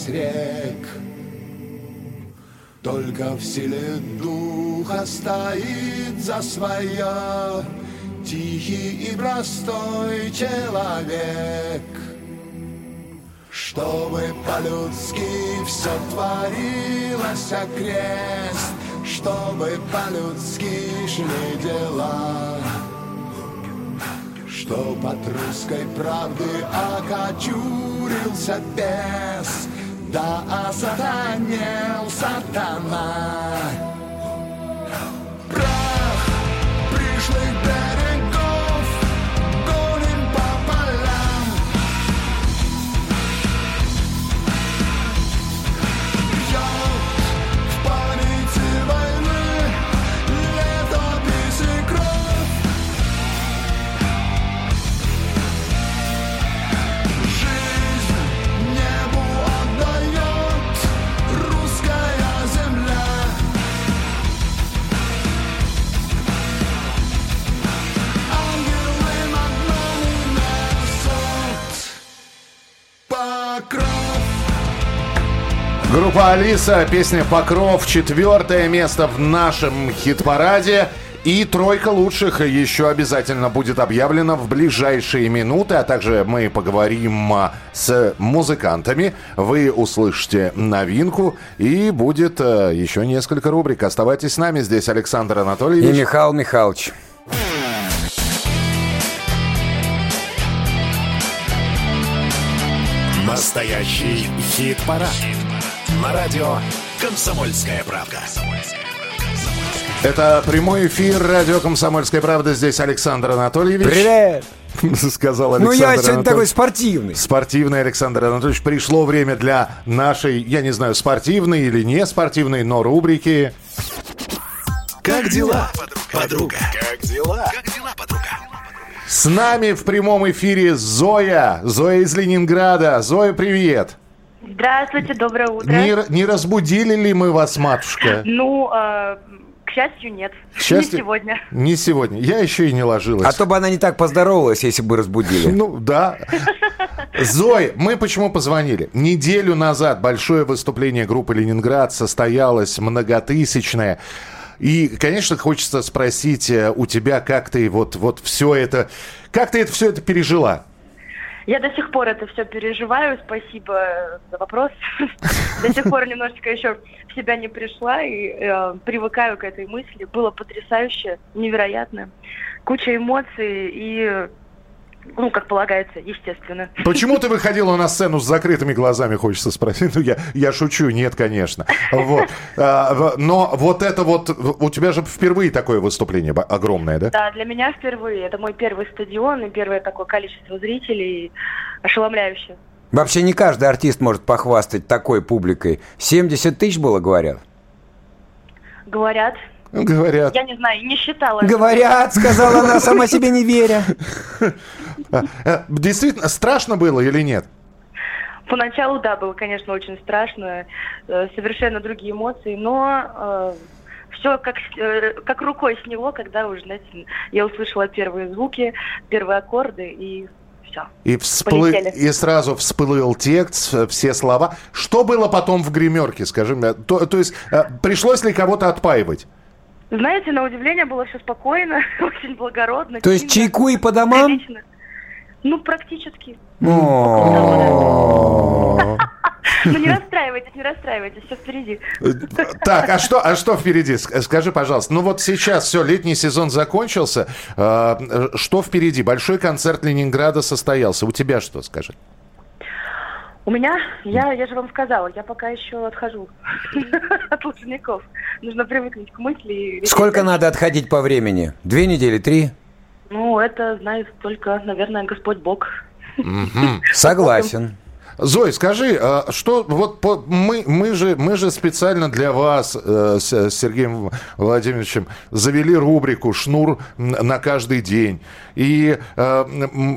перепуталось рек. Только в силе духа стоит за свое Тихий и простой человек. Чтобы по-людски все творилось окрест, Чтобы по-людски шли дела. Чтоб от русской правды окочурился бес, Да осатанел сатана. Группа Алиса, песня «Покров», четвертое место в нашем хит-параде. И тройка лучших еще обязательно будет объявлена в ближайшие минуты, а также мы поговорим а, с музыкантами. Вы услышите новинку и будет а, еще несколько рубрик. Оставайтесь с нами. Здесь Александр И Анатольевич. Михаил Михайлович. Настоящий хит-парад. На радио «Комсомольская правда». Это прямой эфир радио «Комсомольская правда». Здесь Александр Анатольевич. Привет! Сказал Ну, Александр я сегодня такой Анатольевич. спортивный. Спортивный Александр Анатольевич. Пришло время для нашей, я не знаю, спортивной или не спортивной, но рубрики. Как дела, подруга? Как дела? Как дела, подруга? С нами в прямом эфире Зоя. Зоя из Ленинграда. Зоя, привет. Здравствуйте, доброе утро. Не, не разбудили ли мы вас, матушка? Ну, э, к счастью, нет. К счастью- Не сегодня. Не сегодня. Я еще и не ложилась. А то бы она не так поздоровалась, если бы разбудили. Ну, да. Зой, мы почему позвонили? Неделю назад большое выступление группы «Ленинград» состоялось, многотысячное. И, конечно, хочется спросить э, у тебя, как ты вот, вот все это... Как ты это все это пережила? Я до сих пор это все переживаю. Спасибо за вопрос. До сих пор немножечко еще в себя не пришла и э, привыкаю к этой мысли. Было потрясающе, невероятно. Куча эмоций и, ну, как полагается, естественно. Почему ты выходила на сцену с закрытыми глазами, хочется спросить. Ну, я, я шучу, нет, конечно. Вот. А, но вот это вот... У тебя же впервые такое выступление огромное, да? Да, для меня впервые. Это мой первый стадион и первое такое количество зрителей. Ошеломляюще. Вообще не каждый артист может похвастать такой публикой. 70 тысяч было, говорят. Говорят. Говорят. Я не знаю, не считала. Говорят, сказала она, сама себе не веря. Э, Действительно, страшно было или нет? Поначалу, да, было, конечно, очень страшно, э, совершенно другие эмоции, но все как, с- э, как рукой сняло, когда уже, знаете, я услышала первые звуки, первые аккорды и все. И, всплы... Полетели. и сразу всплыл текст, э, все слова. Что было потом в гримерке, скажи мне? То, то есть э, пришлось ли кого-то отпаивать? Знаете, на удивление было все спокойно, очень благородно. То есть чайку и по домам? прилично. Ну, практически. О. Ну, не расстраивайтесь, не расстраивайтесь, все впереди. Так, а что, а что впереди? Ск- Скажи, пожалуйста. Ну вот сейчас все, летний сезон закончился. Э, э, Что впереди? Большой концерт Ленинграда состоялся. У тебя что, скажи? У меня, я, я же вам сказала, я пока еще отхожу от лужников. Нужно привыкнуть к мысли. и- Сколько надо отходить по времени? Две недели, три? Ну, это знает только, наверное, Господь Бог. Согласен. Зой, скажи, а что вот по- мы мы же мы же специально для вас э, с Сергеем Владимировичем завели рубрику "Шнур на каждый день", и э,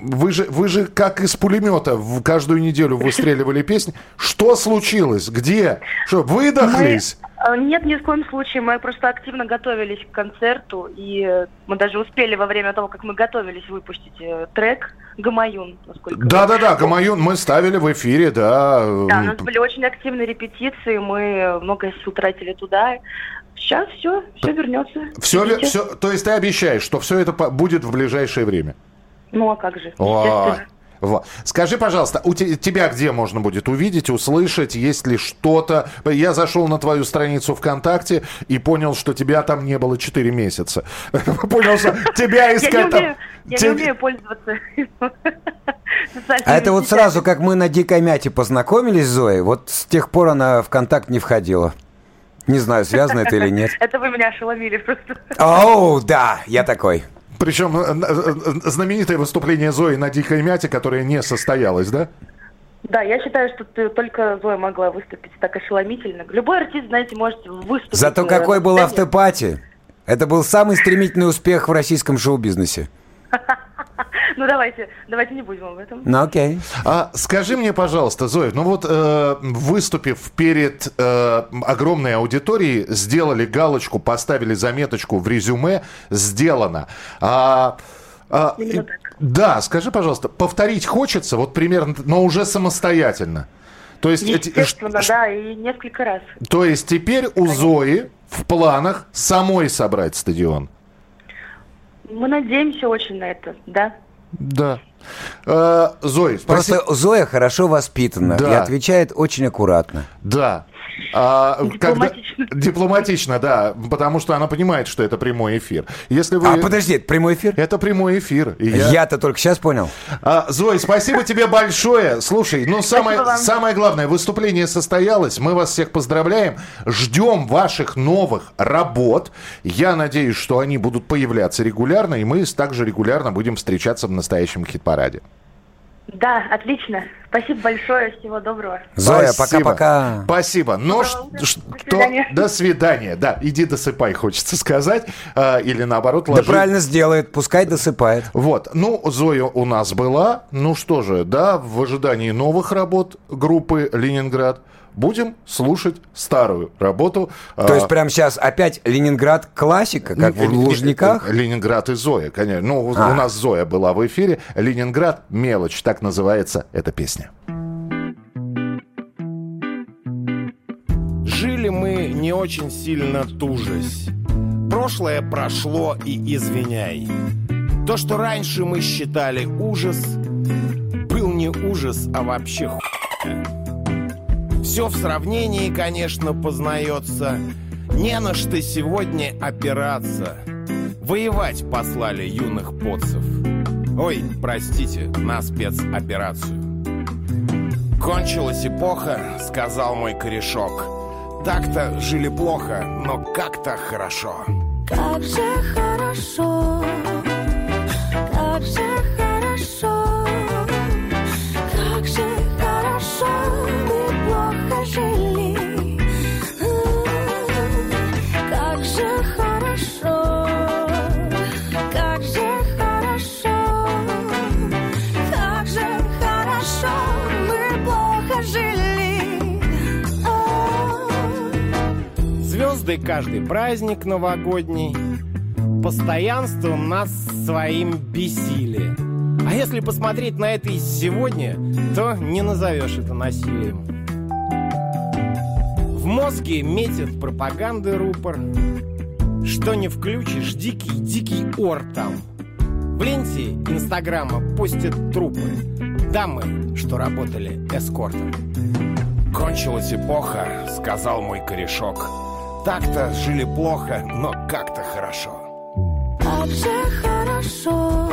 вы же вы же как из пулемета в каждую неделю выстреливали песни. Что случилось? Где? Что выдохлись? Мы, нет, ни в коем случае. Мы просто активно готовились к концерту, и э, мы даже успели во время того, как мы готовились, выпустить э, трек «Гамаюн», насколько Да, да, да, Гамаюн мы ставили в эфире, да. Да, у нас были очень активные репетиции, мы много сил тратили туда. Сейчас все, все вернется. Все, Ждите. все, то есть ты обещаешь, что все это будет в ближайшее время? Ну а как же? Естественно. во. Скажи, пожалуйста, у те- тебя где можно будет увидеть, услышать, есть ли что-то? Я зашел на твою страницу ВКонтакте и понял, что тебя там не было 4 месяца. Понял, что тебя искать там... я не умею пользоваться А это вот сразу, как мы на Дикой Мяте познакомились с Зоей, вот с тех пор она в контакт не входила. Не знаю, связано это или нет. Это вы меня ошеломили просто. Оу, да, я такой. Причем э, э, знаменитое выступление Зои на Дикой Мяте, которое не состоялось, да? Да, я считаю, что ты- только Зоя могла выступить так ошеломительно. Любой артист, знаете, может выступить. Зато э, какой был автопати. Это был самый стремительный успех в российском шоу-бизнесе. Ну давайте, давайте не будем об этом. Ну окей. А скажи мне, пожалуйста, Зоя, ну вот э, выступив перед э, огромной аудиторией, сделали галочку, поставили заметочку в резюме, сделано. А, а, и- да, скажи, пожалуйста, повторить хочется, вот примерно, но уже самостоятельно. То есть, эти- Естественно, да, и несколько раз. то есть теперь у Зои в планах самой собрать стадион. Мы надеемся очень на это, да? Да. Э, Зой, спасибо. Просто Зоя хорошо воспитана Да. и отвечает очень аккуратно. Да. А, когда- Дипломатично. Дипломатично, да, потому что она понимает, что это прямой эфир. Если вы... А подожди, это прямой эфир? Это прямой эфир. я- Я-то только сейчас понял. А, Зой, спасибо тебе большое. Слушай, ну самое, самое главное, выступление состоялось. Мы вас всех поздравляем. Ждем ваших новых работ. Я надеюсь, что они будут появляться регулярно, и мы также регулярно будем встречаться в настоящем хит-параде. Да, отлично. Спасибо большое, всего доброго. Зоя, пока-пока. Спасибо. Но ш- До что- свидания. До свидания. Да, иди досыпай, хочется сказать. А, или наоборот, Да ложи. правильно сделает, пускай досыпает. Вот, ну, Зоя у нас была. Ну что же, да, в ожидании новых работ группы «Ленинград» будем слушать старую работу. То а, есть прямо сейчас опять Ленинград классика, как в Лужниках? Ленинград и Зоя, конечно. Ну, А. у нас Зоя была в эфире. Ленинград мелочь, так называется эта песня. Жили мы не очень сильно тужась. Прошлое прошло и извиняй. То, что раньше мы считали ужас, был не ужас, а вообще хуйня. Все в сравнении, конечно, познается. Не на что сегодня опираться. Воевать послали юных поцев. Ой, простите, на спецоперацию. Кончилась эпоха, сказал мой корешок. Так-то жили плохо, но как-то хорошо. Как же хорошо, звезды каждый праздник новогодний. Постоянство нас своим бесили. А если посмотреть на это и сегодня, то не назовешь это насилием. В мозге метит пропаганды рупор. Что не включишь, дикий-дикий ор там. В ленте Инстаграма постят трупы. Дамы, что работали эскортом. Кончилась эпоха, сказал мой корешок. Так-то жили плохо, но как-то хорошо. Как же хорошо,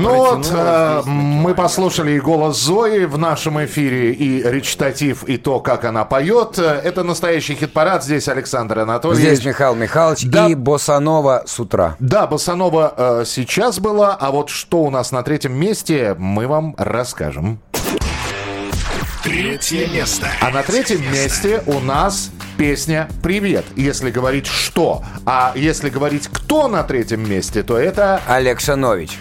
Ну вот, э, мы послушали и голос Зои в нашем эфире, и речитатив, и то, как она поет. Э, Это настоящий хит-парад. Здесь Александр Анатольевич. Здесь Михаил Михайлович и Босанова с утра. Да, Босанова э, сейчас была, а вот что у нас на третьем месте, мы вам расскажем. Третье место. А на третьем месте у нас песня «Привет», если говорить «что». А если говорить «кто» на третьем месте, то это... Олег Шанович.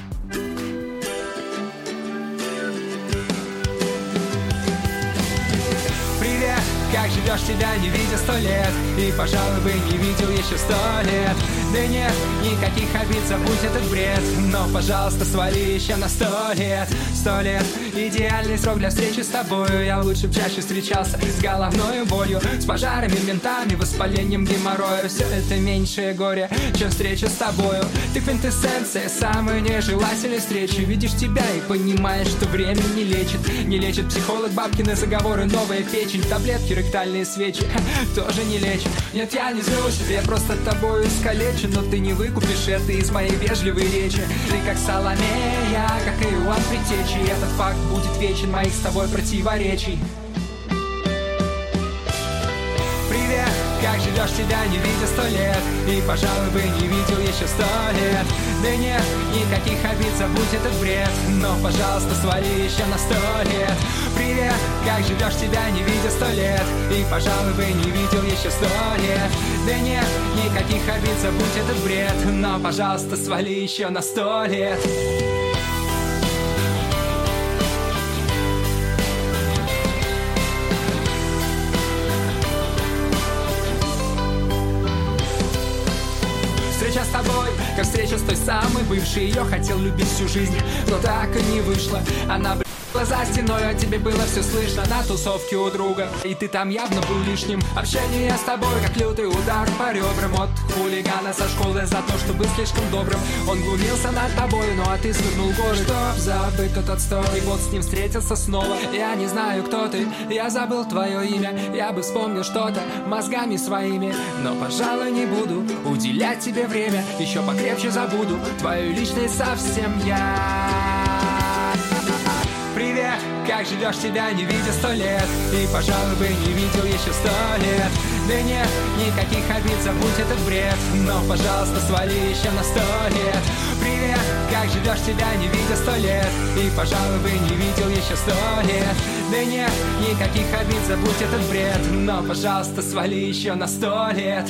Тебя не видя сто лет. И, пожалуй, бы не видел еще сто лет Да нет, никаких обид, забудь этот бред. Но, пожалуйста, свали еще на сто лет. Сто лет, идеальный срок для встречи с тобою. Я лучше б чаще встречался с головной болью С пожарами, ментами, воспалением геморроя. Все это меньшее горе, чем встреча с тобою. Ты квинтэссенция самой нежелательной встречи. Видишь тебя и понимаешь, что время не лечит. Не лечит психолог, бабкины заговоры, новая печень Таблетки, ректальные свечи. Тоже не лечат Нет, я не злюсь, я просто тобою искалечен Но ты не выкупишь это из моей вежливой речи. Ты как Соломея, как Иоанн Предтечи И Этот факт будет вечен моих с тобой противоречий. Привет, как живешь, тебя не видя сто лет? И, пожалуй, бы не видел еще сто лет Да нет, никаких обид, забудь этот бред. Но, пожалуйста, свали еще на сто лет. Привет, как живешь, тебя не видя сто лет? И, пожалуй, бы не видел еще сто лет. Да нет, никаких обид, забудь этот бред. Но, пожалуйста, свали еще на сто лет с той самой бывшей Ее хотел любить всю жизнь, но так и не вышло. Она, за стеной, а тебе было все слышно На тусовке у друга, и ты там явно был лишним. Общение с тобой, как лютый удар по ребрам. От хулигана со школы за то, что был слишком добрым. Он глумился над тобой, ну а ты свернул горы. Чтоб забыть тот отстой, и вот с ним встретился снова. Я не знаю, кто ты, я забыл твое имя. Я бы вспомнил что-то мозгами своими. Но, пожалуй, не буду уделять тебе время. Еще покрепче забуду твою личность совсем я Как живешь, тебя не видя сто лет. И, пожалуй, бы не видел еще сто лет. Да нет, никаких обид, забудь этот бред. Но, пожалуйста, свали еще на сто лет. Привет, как живешь, тебя не видя сто лет? И, пожалуй, бы не видел еще сто лет. Да нет, никаких обид, забудь этот бред. Но, пожалуйста, свали еще на сто лет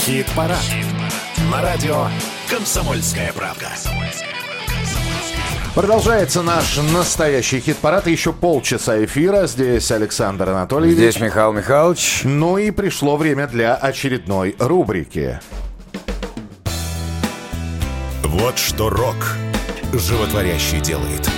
хит-парад. На радио «Комсомольская правда». Продолжается наш настоящий хит-парад. Еще полчаса эфира. Здесь Александр Анатольевич. Здесь Михаил Михайлович. Ну и пришло время для очередной рубрики. Вот что рок животворящий делает.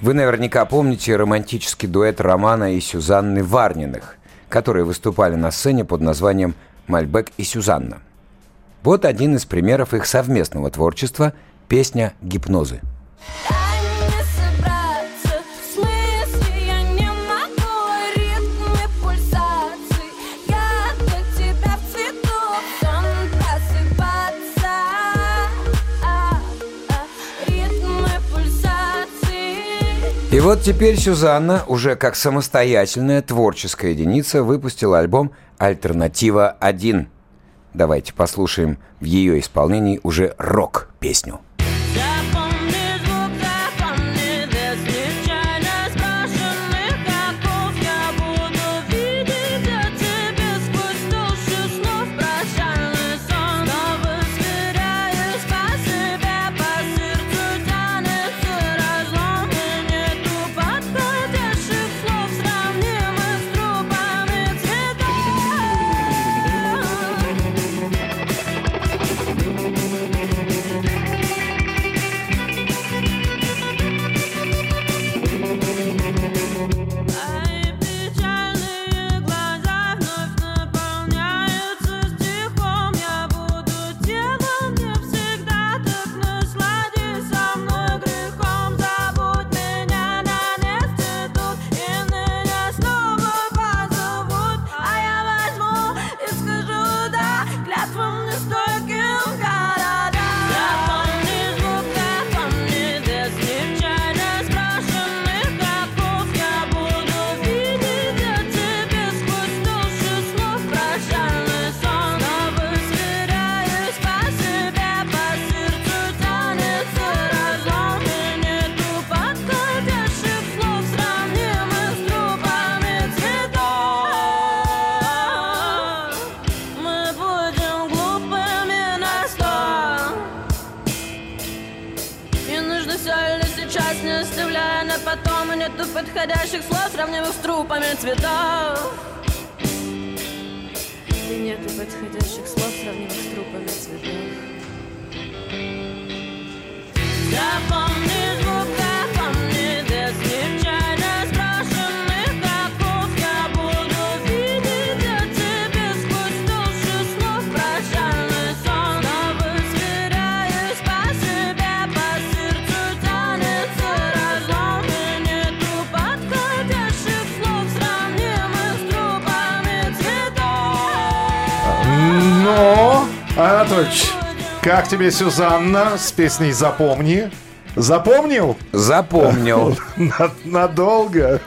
Вы наверняка помните романтический дуэт Романа и Сюзанны Варниных, которые выступали на сцене под названием «Мальбек и Сюзанна». Вот один из примеров их совместного творчества – песня «Гипнозы». Не И вот теперь Сюзанна, уже как самостоятельная творческая единица, выпустила альбом «Альтернатива-1». Давайте послушаем в ее исполнении уже рок-песню. Сравнимых с трупами цветов Анатольевич, как тебе Сюзанна с песней «Запомни»? Запомнил? Запомнил. На- Надолго?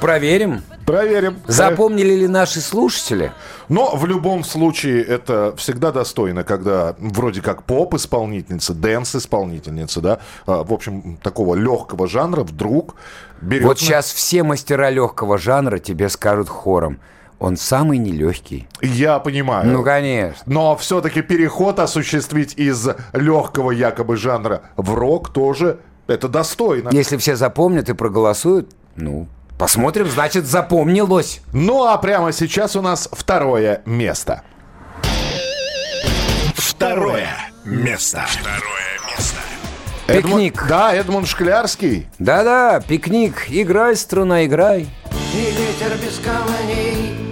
Проверим. Проверим. Запомнили ли наши слушатели? Но в любом случае это всегда достойно, когда вроде как поп-исполнительница, дэнс-исполнительница, да, а, в общем, такого легкого жанра вдруг берет... Вот сейчас все мастера легкого жанра тебе скажут хором. Он самый нелегкий. Я понимаю. Ну, конечно. Но все-таки переход осуществить из легкого якобы жанра в рок тоже это достойно. Если все запомнят и проголосуют, ну, посмотрим, значит, запомнилось. Ну а прямо сейчас у нас второе место. Второе место. Второе место. Пикник. Да, Эдмунд Шклярский. Да-да, пикник. Играй, струна, играй. И ветер без камней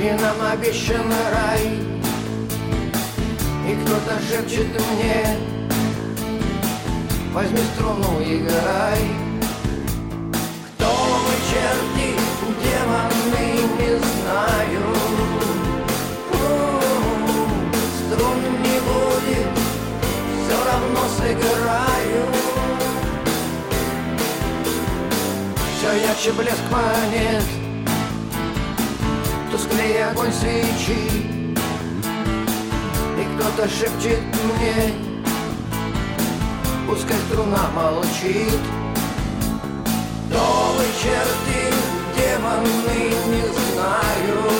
И нам обещан рай. И кто-то шепчет мне Возьми струну, играй Кто мы, черти, демоны, не знаю. Струн не будет, все равно сыграю. Все ярче блеск монет Тусклее огонь свечи. И кто-то шепчет мне Пускай струна молчит Новые черты, демоны, не знаю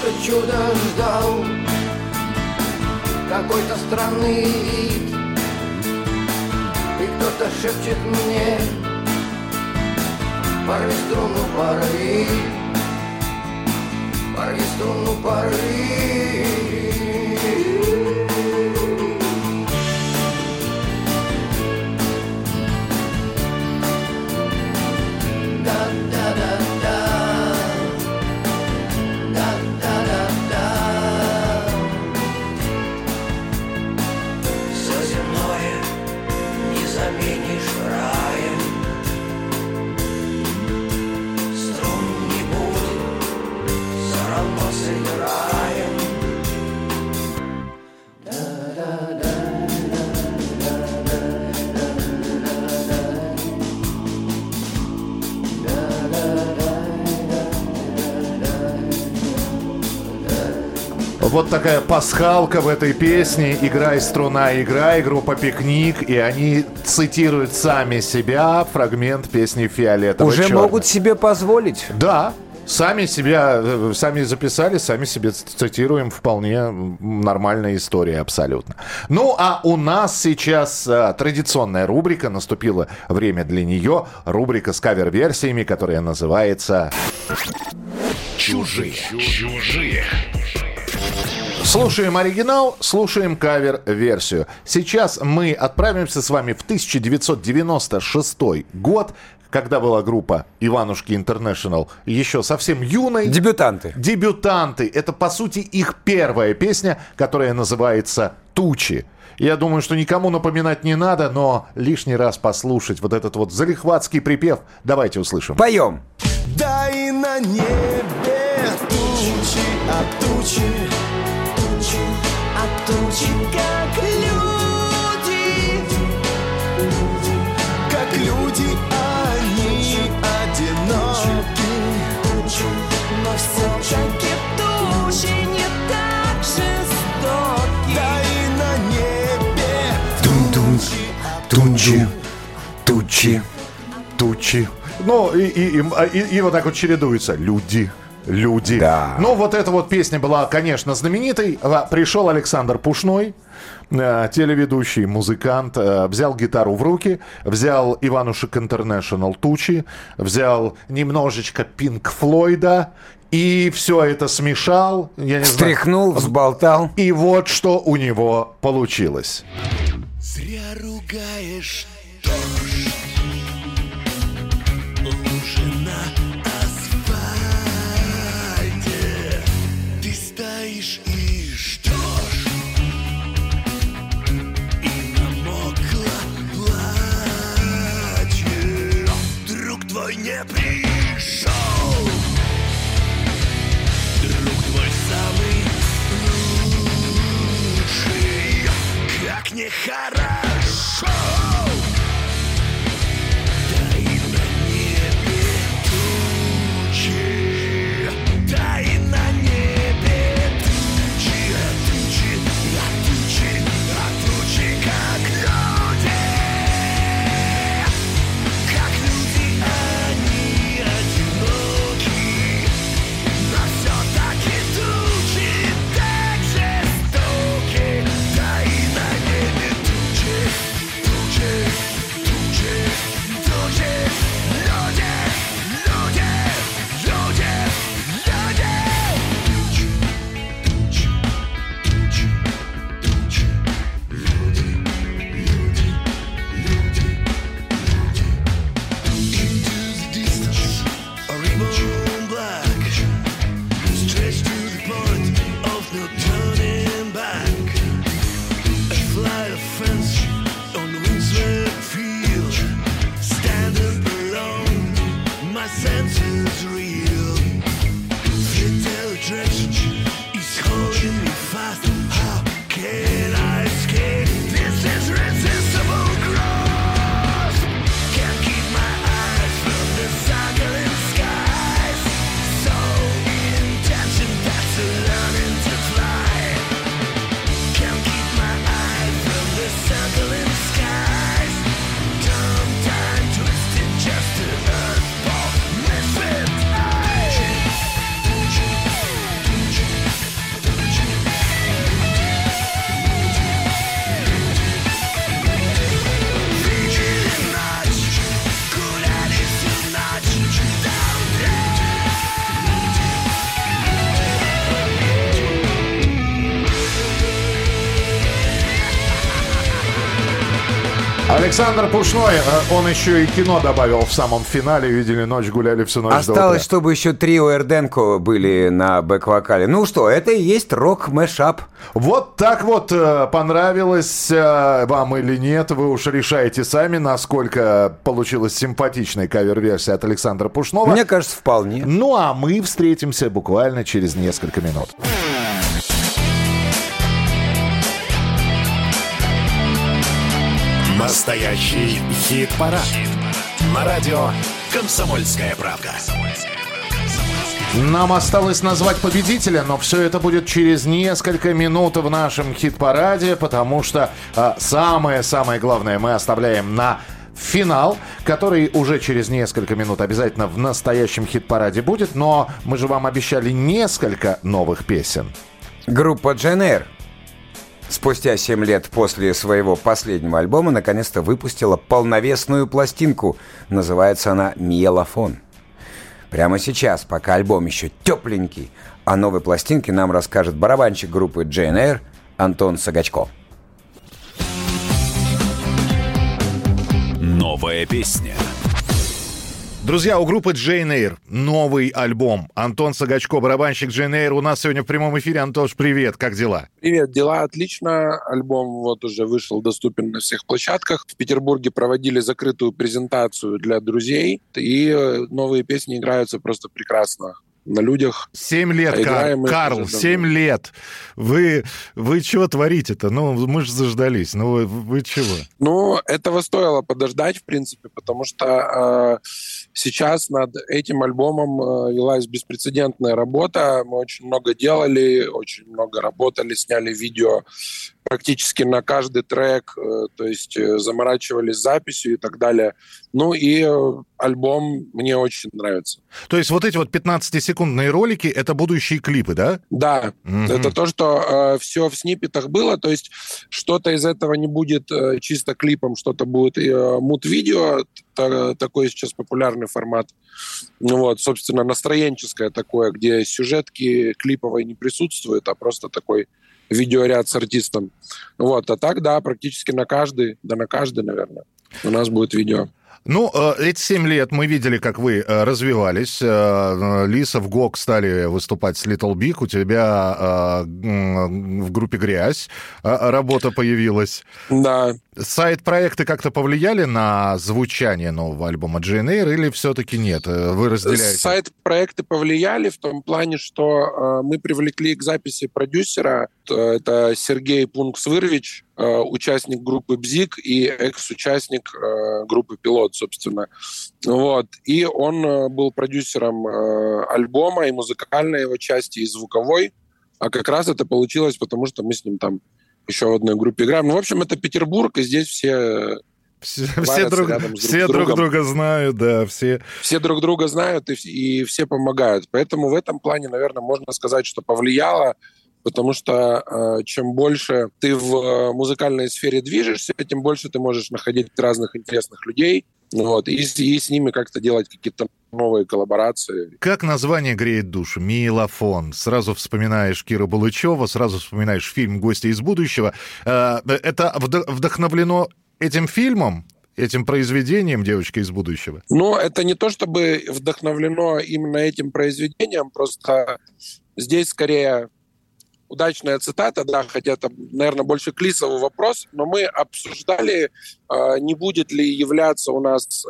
Кто чудо ждал. Какой-то странный вид. И что шепчет мне Порви струну, порви Порви струну, порви пасхалка в этой песне «Играй, струна, играй», группа «Пикник», и они цитируют сами себя фрагмент песни «Фиолетовый Уже могут себе позволить. Да, Сами себя, э, сами записали, сами себе цитируем. Вполне нормальная история, абсолютно. Ну, а у нас сейчас э, традиционная рубрика. Наступило время для нее. Рубрика с кавер-версиями, которая называется... Чужие. Чужие. Слушаем оригинал, слушаем кавер-версию. Сейчас мы отправимся с вами в 1996 год, когда была группа Иванушки Интернешнл еще совсем юной. Дебютанты. Дебютанты. Это, по сути, их первая песня, которая называется «Тучи». Я думаю, что никому напоминать не надо, но лишний раз послушать вот этот вот залихватский припев. Давайте услышим. Поем. Да и на небе тучи, а тучи, тучи, как люди, как люди, они одиноки, но все-таки тучи не так жестоки. Да и на небе Тучи, тучи, тучи. Ну, и, и, и, и- и вот так вот чередуются. Люди, люди. Да. Ну, вот эта вот песня была, конечно, знаменитой. А, Пришел Александр Пушной, э, телеведущий, музыкант, э, взял гитару в руки, взял Иванушек Интернешнл Тучи, взял немножечко Пинк Флойда, и все это смешал. Я не знаю. Встряхнул, взболтал. И вот что у него получилось. Зря ругаешь дождь нехорошо Александр Пушной, э, он еще и кино добавил в самом финале. Видели ночь, гуляли всю ночь Осталось, чтобы еще трио Эрденко были на бэк-вокале. Ну что, это и есть рок-мэшап. Вот так вот э, понравилось э, вам или нет, вы уж решаете сами, насколько получилась симпатичная кавер-версия от Александра Пушнова. Мне кажется, вполне. Ну а мы встретимся буквально через несколько минут. Настоящий хит-парад. На радио «Комсомольская правда». Нам осталось назвать победителя, но все это будет через несколько минут в нашем хит-параде, потому что а, самое-самое главное мы оставляем на финал, который уже через несколько минут обязательно в настоящем хит-параде будет, но мы же вам обещали несколько новых песен. Группа Джен спустя 7 лет после своего последнего альбома наконец-то выпустила полновесную пластинку. Называется она «Миелофон». Прямо сейчас, пока альбом еще тепленький, о новой пластинке нам расскажет барабанщик группы JNR Антон Сагачко. Новая песня. Друзья, у группы Jane Eyre новый альбом. Антон Сагачко, барабанщик Jane Eyre, у нас сегодня в прямом эфире. Антош, привет, как дела? Привет, дела отлично. Альбом вот уже вышел, доступен на всех площадках. В Петербурге проводили закрытую презентацию для друзей, и новые песни играются просто прекрасно на людях. Семь лет, Кар- их Карл, семь лет. Вы, вы чего творите-то? Ну, мы же заждались. Ну, вы, вы чего? Ну, этого стоило подождать, в принципе, потому что э, сейчас над этим альбомом э, велась беспрецедентная работа. Мы очень много делали, очень много работали, сняли видео практически на каждый трек, э, то есть э, заморачивались записью и так далее. Ну и э, альбом мне очень нравится. То есть вот эти вот 15-секундные ролики — это будущие клипы, да? Да, Мгм. это то, что все в сниппетах было, то есть что-то из этого не будет э, чисто клипом, что-то будет э, мут-видео, та- такой сейчас популярный формат. Ну Вот, собственно, настроенческое такое, где сюжетки клиповой не присутствуют, а просто такой видеоряд с артистом. Вот, а так, да, практически на каждый, да на каждый, наверное, у нас будет видео. Ну, э, эти семь лет мы видели, как вы э, развивались. Э, Лиса в ГОК стали выступать с Little Big. У тебя в группе «Грязь» работа появилась. Да. Сайт-проекты как-то повлияли на звучание нового альбома GNR или все-таки нет? Э, Вы разделяете? Сайт-проекты повлияли в том плане, что э, мы привлекли к записи продюсера. Т- Это Сергей Пункс-Вырвич, э, участник группы «Бзик» и экс-участник э, группы «Пилот», собственно. Вот. И он э, был продюсером э, альбома и музыкальной его части, и звуковой. А как раз это получилось, потому что мы с ним там еще в одной группе играем. Ну, в общем, это Петербург, и здесь все Все, варятся друг, с все друг другом друга знают, да, все. все друг друга знают и, и все помогают. Поэтому в этом плане, наверное, можно сказать, что повлияло, потому что э, чем больше ты в э, музыкальной сфере движешься, тем больше ты можешь находить разных интересных людей, вот, и, и с ними как-то делать какие-то новые коллаборации. Как название греет душу? Милофон. Сразу вспоминаешь Кира Булычева, сразу вспоминаешь фильм «Гости из будущего». Э, Это вд- вдохновлено этим фильмом, этим произведением «Девочка из будущего»? Но это не то, чтобы вдохновлено именно этим произведением, просто здесь скорее удачная цитата, да, хотя это, наверное, больше к Лисову вопрос, но мы обсуждали, э, не будет ли являться у нас...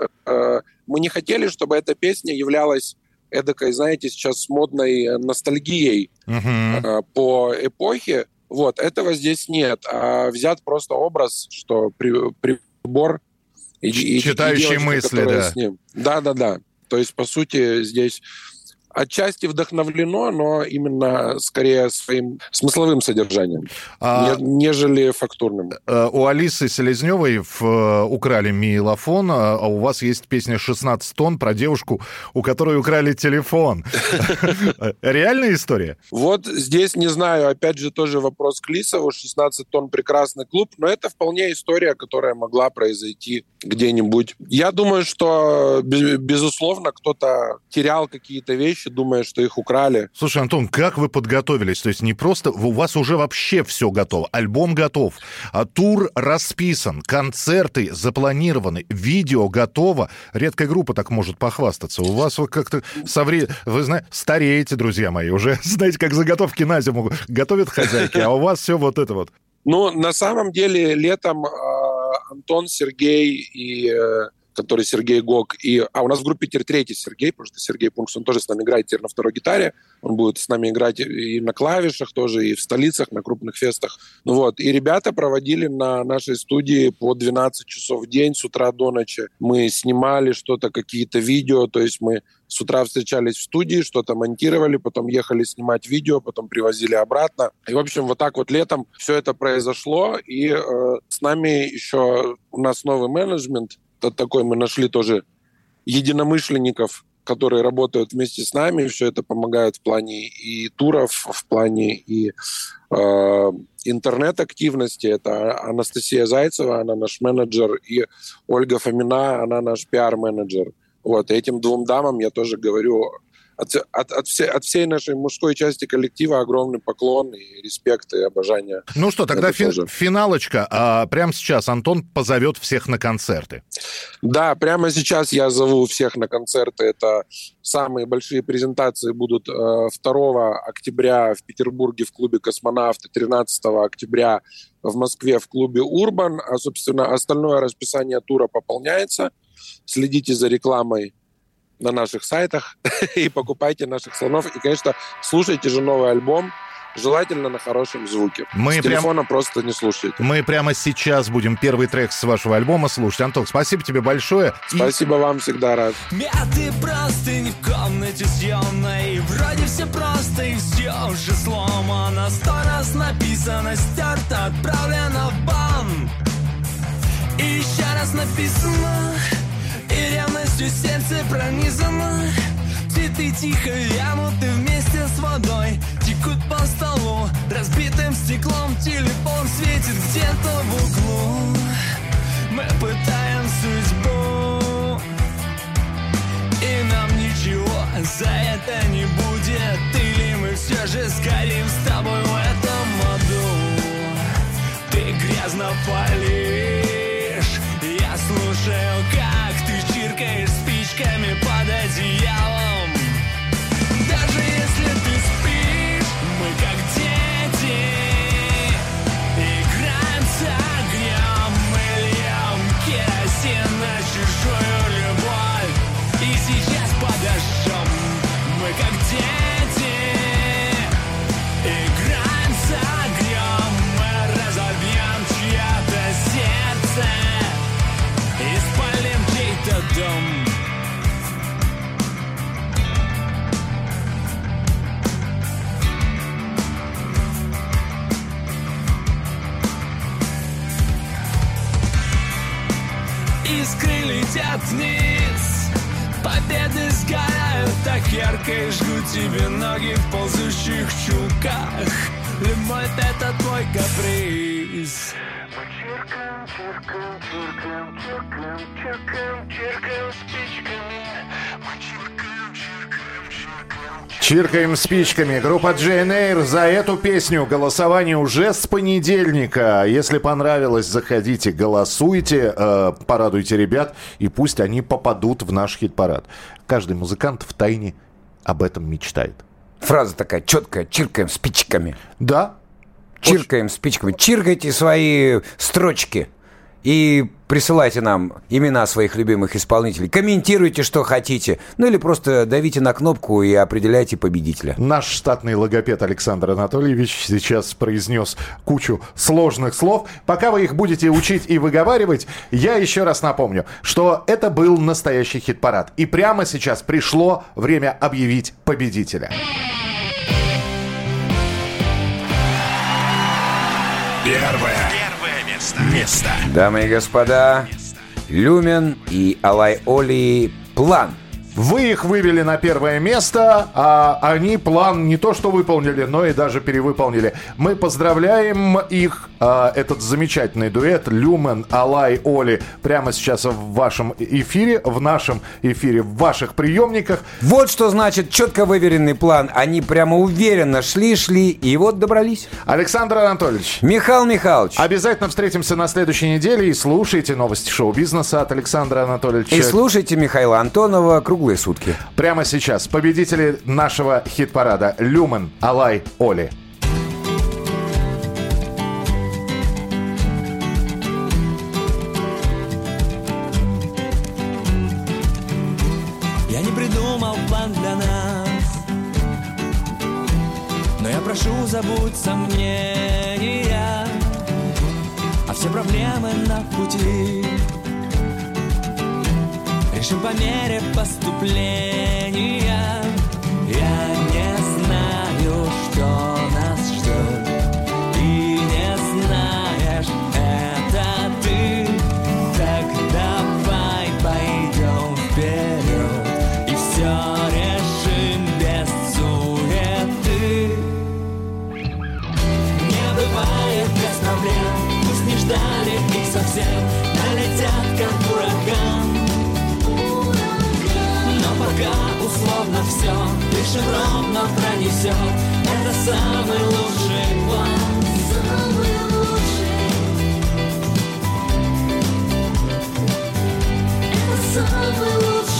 э, мы не хотели, чтобы эта песня являлась эдакой, знаете, сейчас модной ностальгией э, по эпохе. Вот, этого здесь нет. А взят просто образ, что при- прибор и, и- и Читающий девочка, мысли, да. с ним. Да, да, да. То есть, по сути, здесь отчасти вдохновлено, но именно скорее своим смысловым содержанием, А- не- нежели фактурным. Э, У Алисы Селезневой в э, «Украли миелофон», а у вас есть песня «16 тонн» про девушку, у которой украли телефон. Реальная история? Вот здесь, не знаю, опять же, тоже вопрос к Лисову. 16 тонн прекрасный клуб, но это вполне история, которая могла произойти где-нибудь. Я думаю, что, бе- безусловно, кто-то терял какие-то вещи, вещи, думая, что их украли. Слушай, Антон, как вы подготовились? То есть не просто... У вас уже вообще все готово. Альбом готов, а тур расписан, концерты запланированы, видео готово. Редкая группа так может похвастаться. У вас вы как-то со вре... Вы знаете, стареете, друзья мои, уже знаете, как заготовки на зиму готовят хозяйки, а у вас все вот это вот. Ну, на самом деле, летом э, Антон, Сергей и э, который Сергей Гог. И, а у нас в группе теперь третий Сергей, потому что Сергей Пункс, он тоже с нами играет теперь на второй гитаре. Он будет с нами играть и на клавишах тоже, и в столицах, на крупных фестах. Ну вот. И ребята проводили на нашей студии по 12 часов в день с утра до ночи. Мы снимали что-то, какие-то видео, то есть мы с утра встречались в студии, что-то монтировали, потом ехали снимать видео, потом привозили обратно. И, в общем, вот так вот летом все это произошло. И э, с нами еще у нас новый менеджмент. Такой мы нашли тоже единомышленников, которые работают вместе с нами. Все это помогает в плане и туров, в плане и э, интернет-активности. Это Анастасия Зайцева, она наш менеджер, и Ольга Фомина, она наш пиар-менеджер. Вот, этим двум дамам я тоже говорю от, от, от, всей, от всей нашей мужской части коллектива огромный поклон и респект и обожание. Ну что, тогда фи- финалочка. А, прямо сейчас Антон позовет всех на концерты. Да, прямо сейчас я зову всех на концерты. Это самые большие презентации будут э, 2 октября в Петербурге в клубе «Космонавты», 13 октября в Москве в клубе «Урбан». А, собственно, остальное расписание тура пополняется. Следите за рекламой на наших сайтах и покупайте наших слонов. И, конечно, слушайте же новый альбом, желательно на хорошем звуке. Мы с телефона прям... просто не слушайте. Мы прямо сейчас будем первый трек с вашего альбома слушать. Антон, спасибо тебе большое. Спасибо и... вам, всегда рад. Мяты простынь в комнате съемной Вроде все просто и все уже сломано Сто раз написано, стерто, отправлено в бан И еще раз написано и ревностью сердце пронизано. Цветы тихо вянуты вместе с водой Текут по столу. Разбитым стеклом Телефон светит где-то в углу. Мы пытаем судьбу И нам ничего за это не будет. Или мы все же сгорим с тобой в этом аду. Ты грязно палишь Искры летят вниз. Победы сгорают так ярко И жгут тебе ноги в ползущих чулках. Любовь это твой каприз чиркаем, чиркаем, чиркаем, чиркаем, чиркаем, чиркаем спичками Мы чиркаем, чиркаем, чиркаем Чиркаем спичками. Группа Джейн Эйр за эту песню. Голосование уже с понедельника. Если понравилось, заходите, голосуйте, э, порадуйте ребят, и пусть они попадут в наш хит-парад. Каждый музыкант в тайне об этом мечтает. Фраза такая четкая, чиркаем спичками. Да. Чиркаем спичками. Чиркайте свои строчки. И присылайте нам имена своих любимых исполнителей. Комментируйте, что хотите. Ну или просто давите на кнопку и определяйте победителя. Наш штатный логопед Александр Анатольевич сейчас произнес кучу сложных слов. Пока вы их будете учить и выговаривать, я еще раз напомню, что это был настоящий хит-парад. И прямо сейчас пришло время объявить победителя. Первое. Первое место. Место. Дамы и господа, Люмен и Алай Оли «План». Вы их вывели на первое место, а они план не то что выполнили, но и даже перевыполнили. Мы поздравляем их, а, этот замечательный дуэт Люмен, Алай, Оли, прямо сейчас в вашем эфире, в нашем эфире, в ваших приемниках. Вот что значит четко выверенный план. Они прямо уверенно шли-шли и вот добрались. Александр Анатольевич. Михаил Михайлович. Обязательно встретимся на следующей неделе и слушайте новости шоу-бизнеса от Александра Анатольевича. И слушайте Михаила Антонова круглые сутки. Прямо сейчас победители нашего хит-парада Люмен, Алай, Оли. Я не придумал план для нас Но я прошу, забудь сомнения по мере поступления Ровно пронесет. Это самый лучший план. Самый лучший Это самый лучший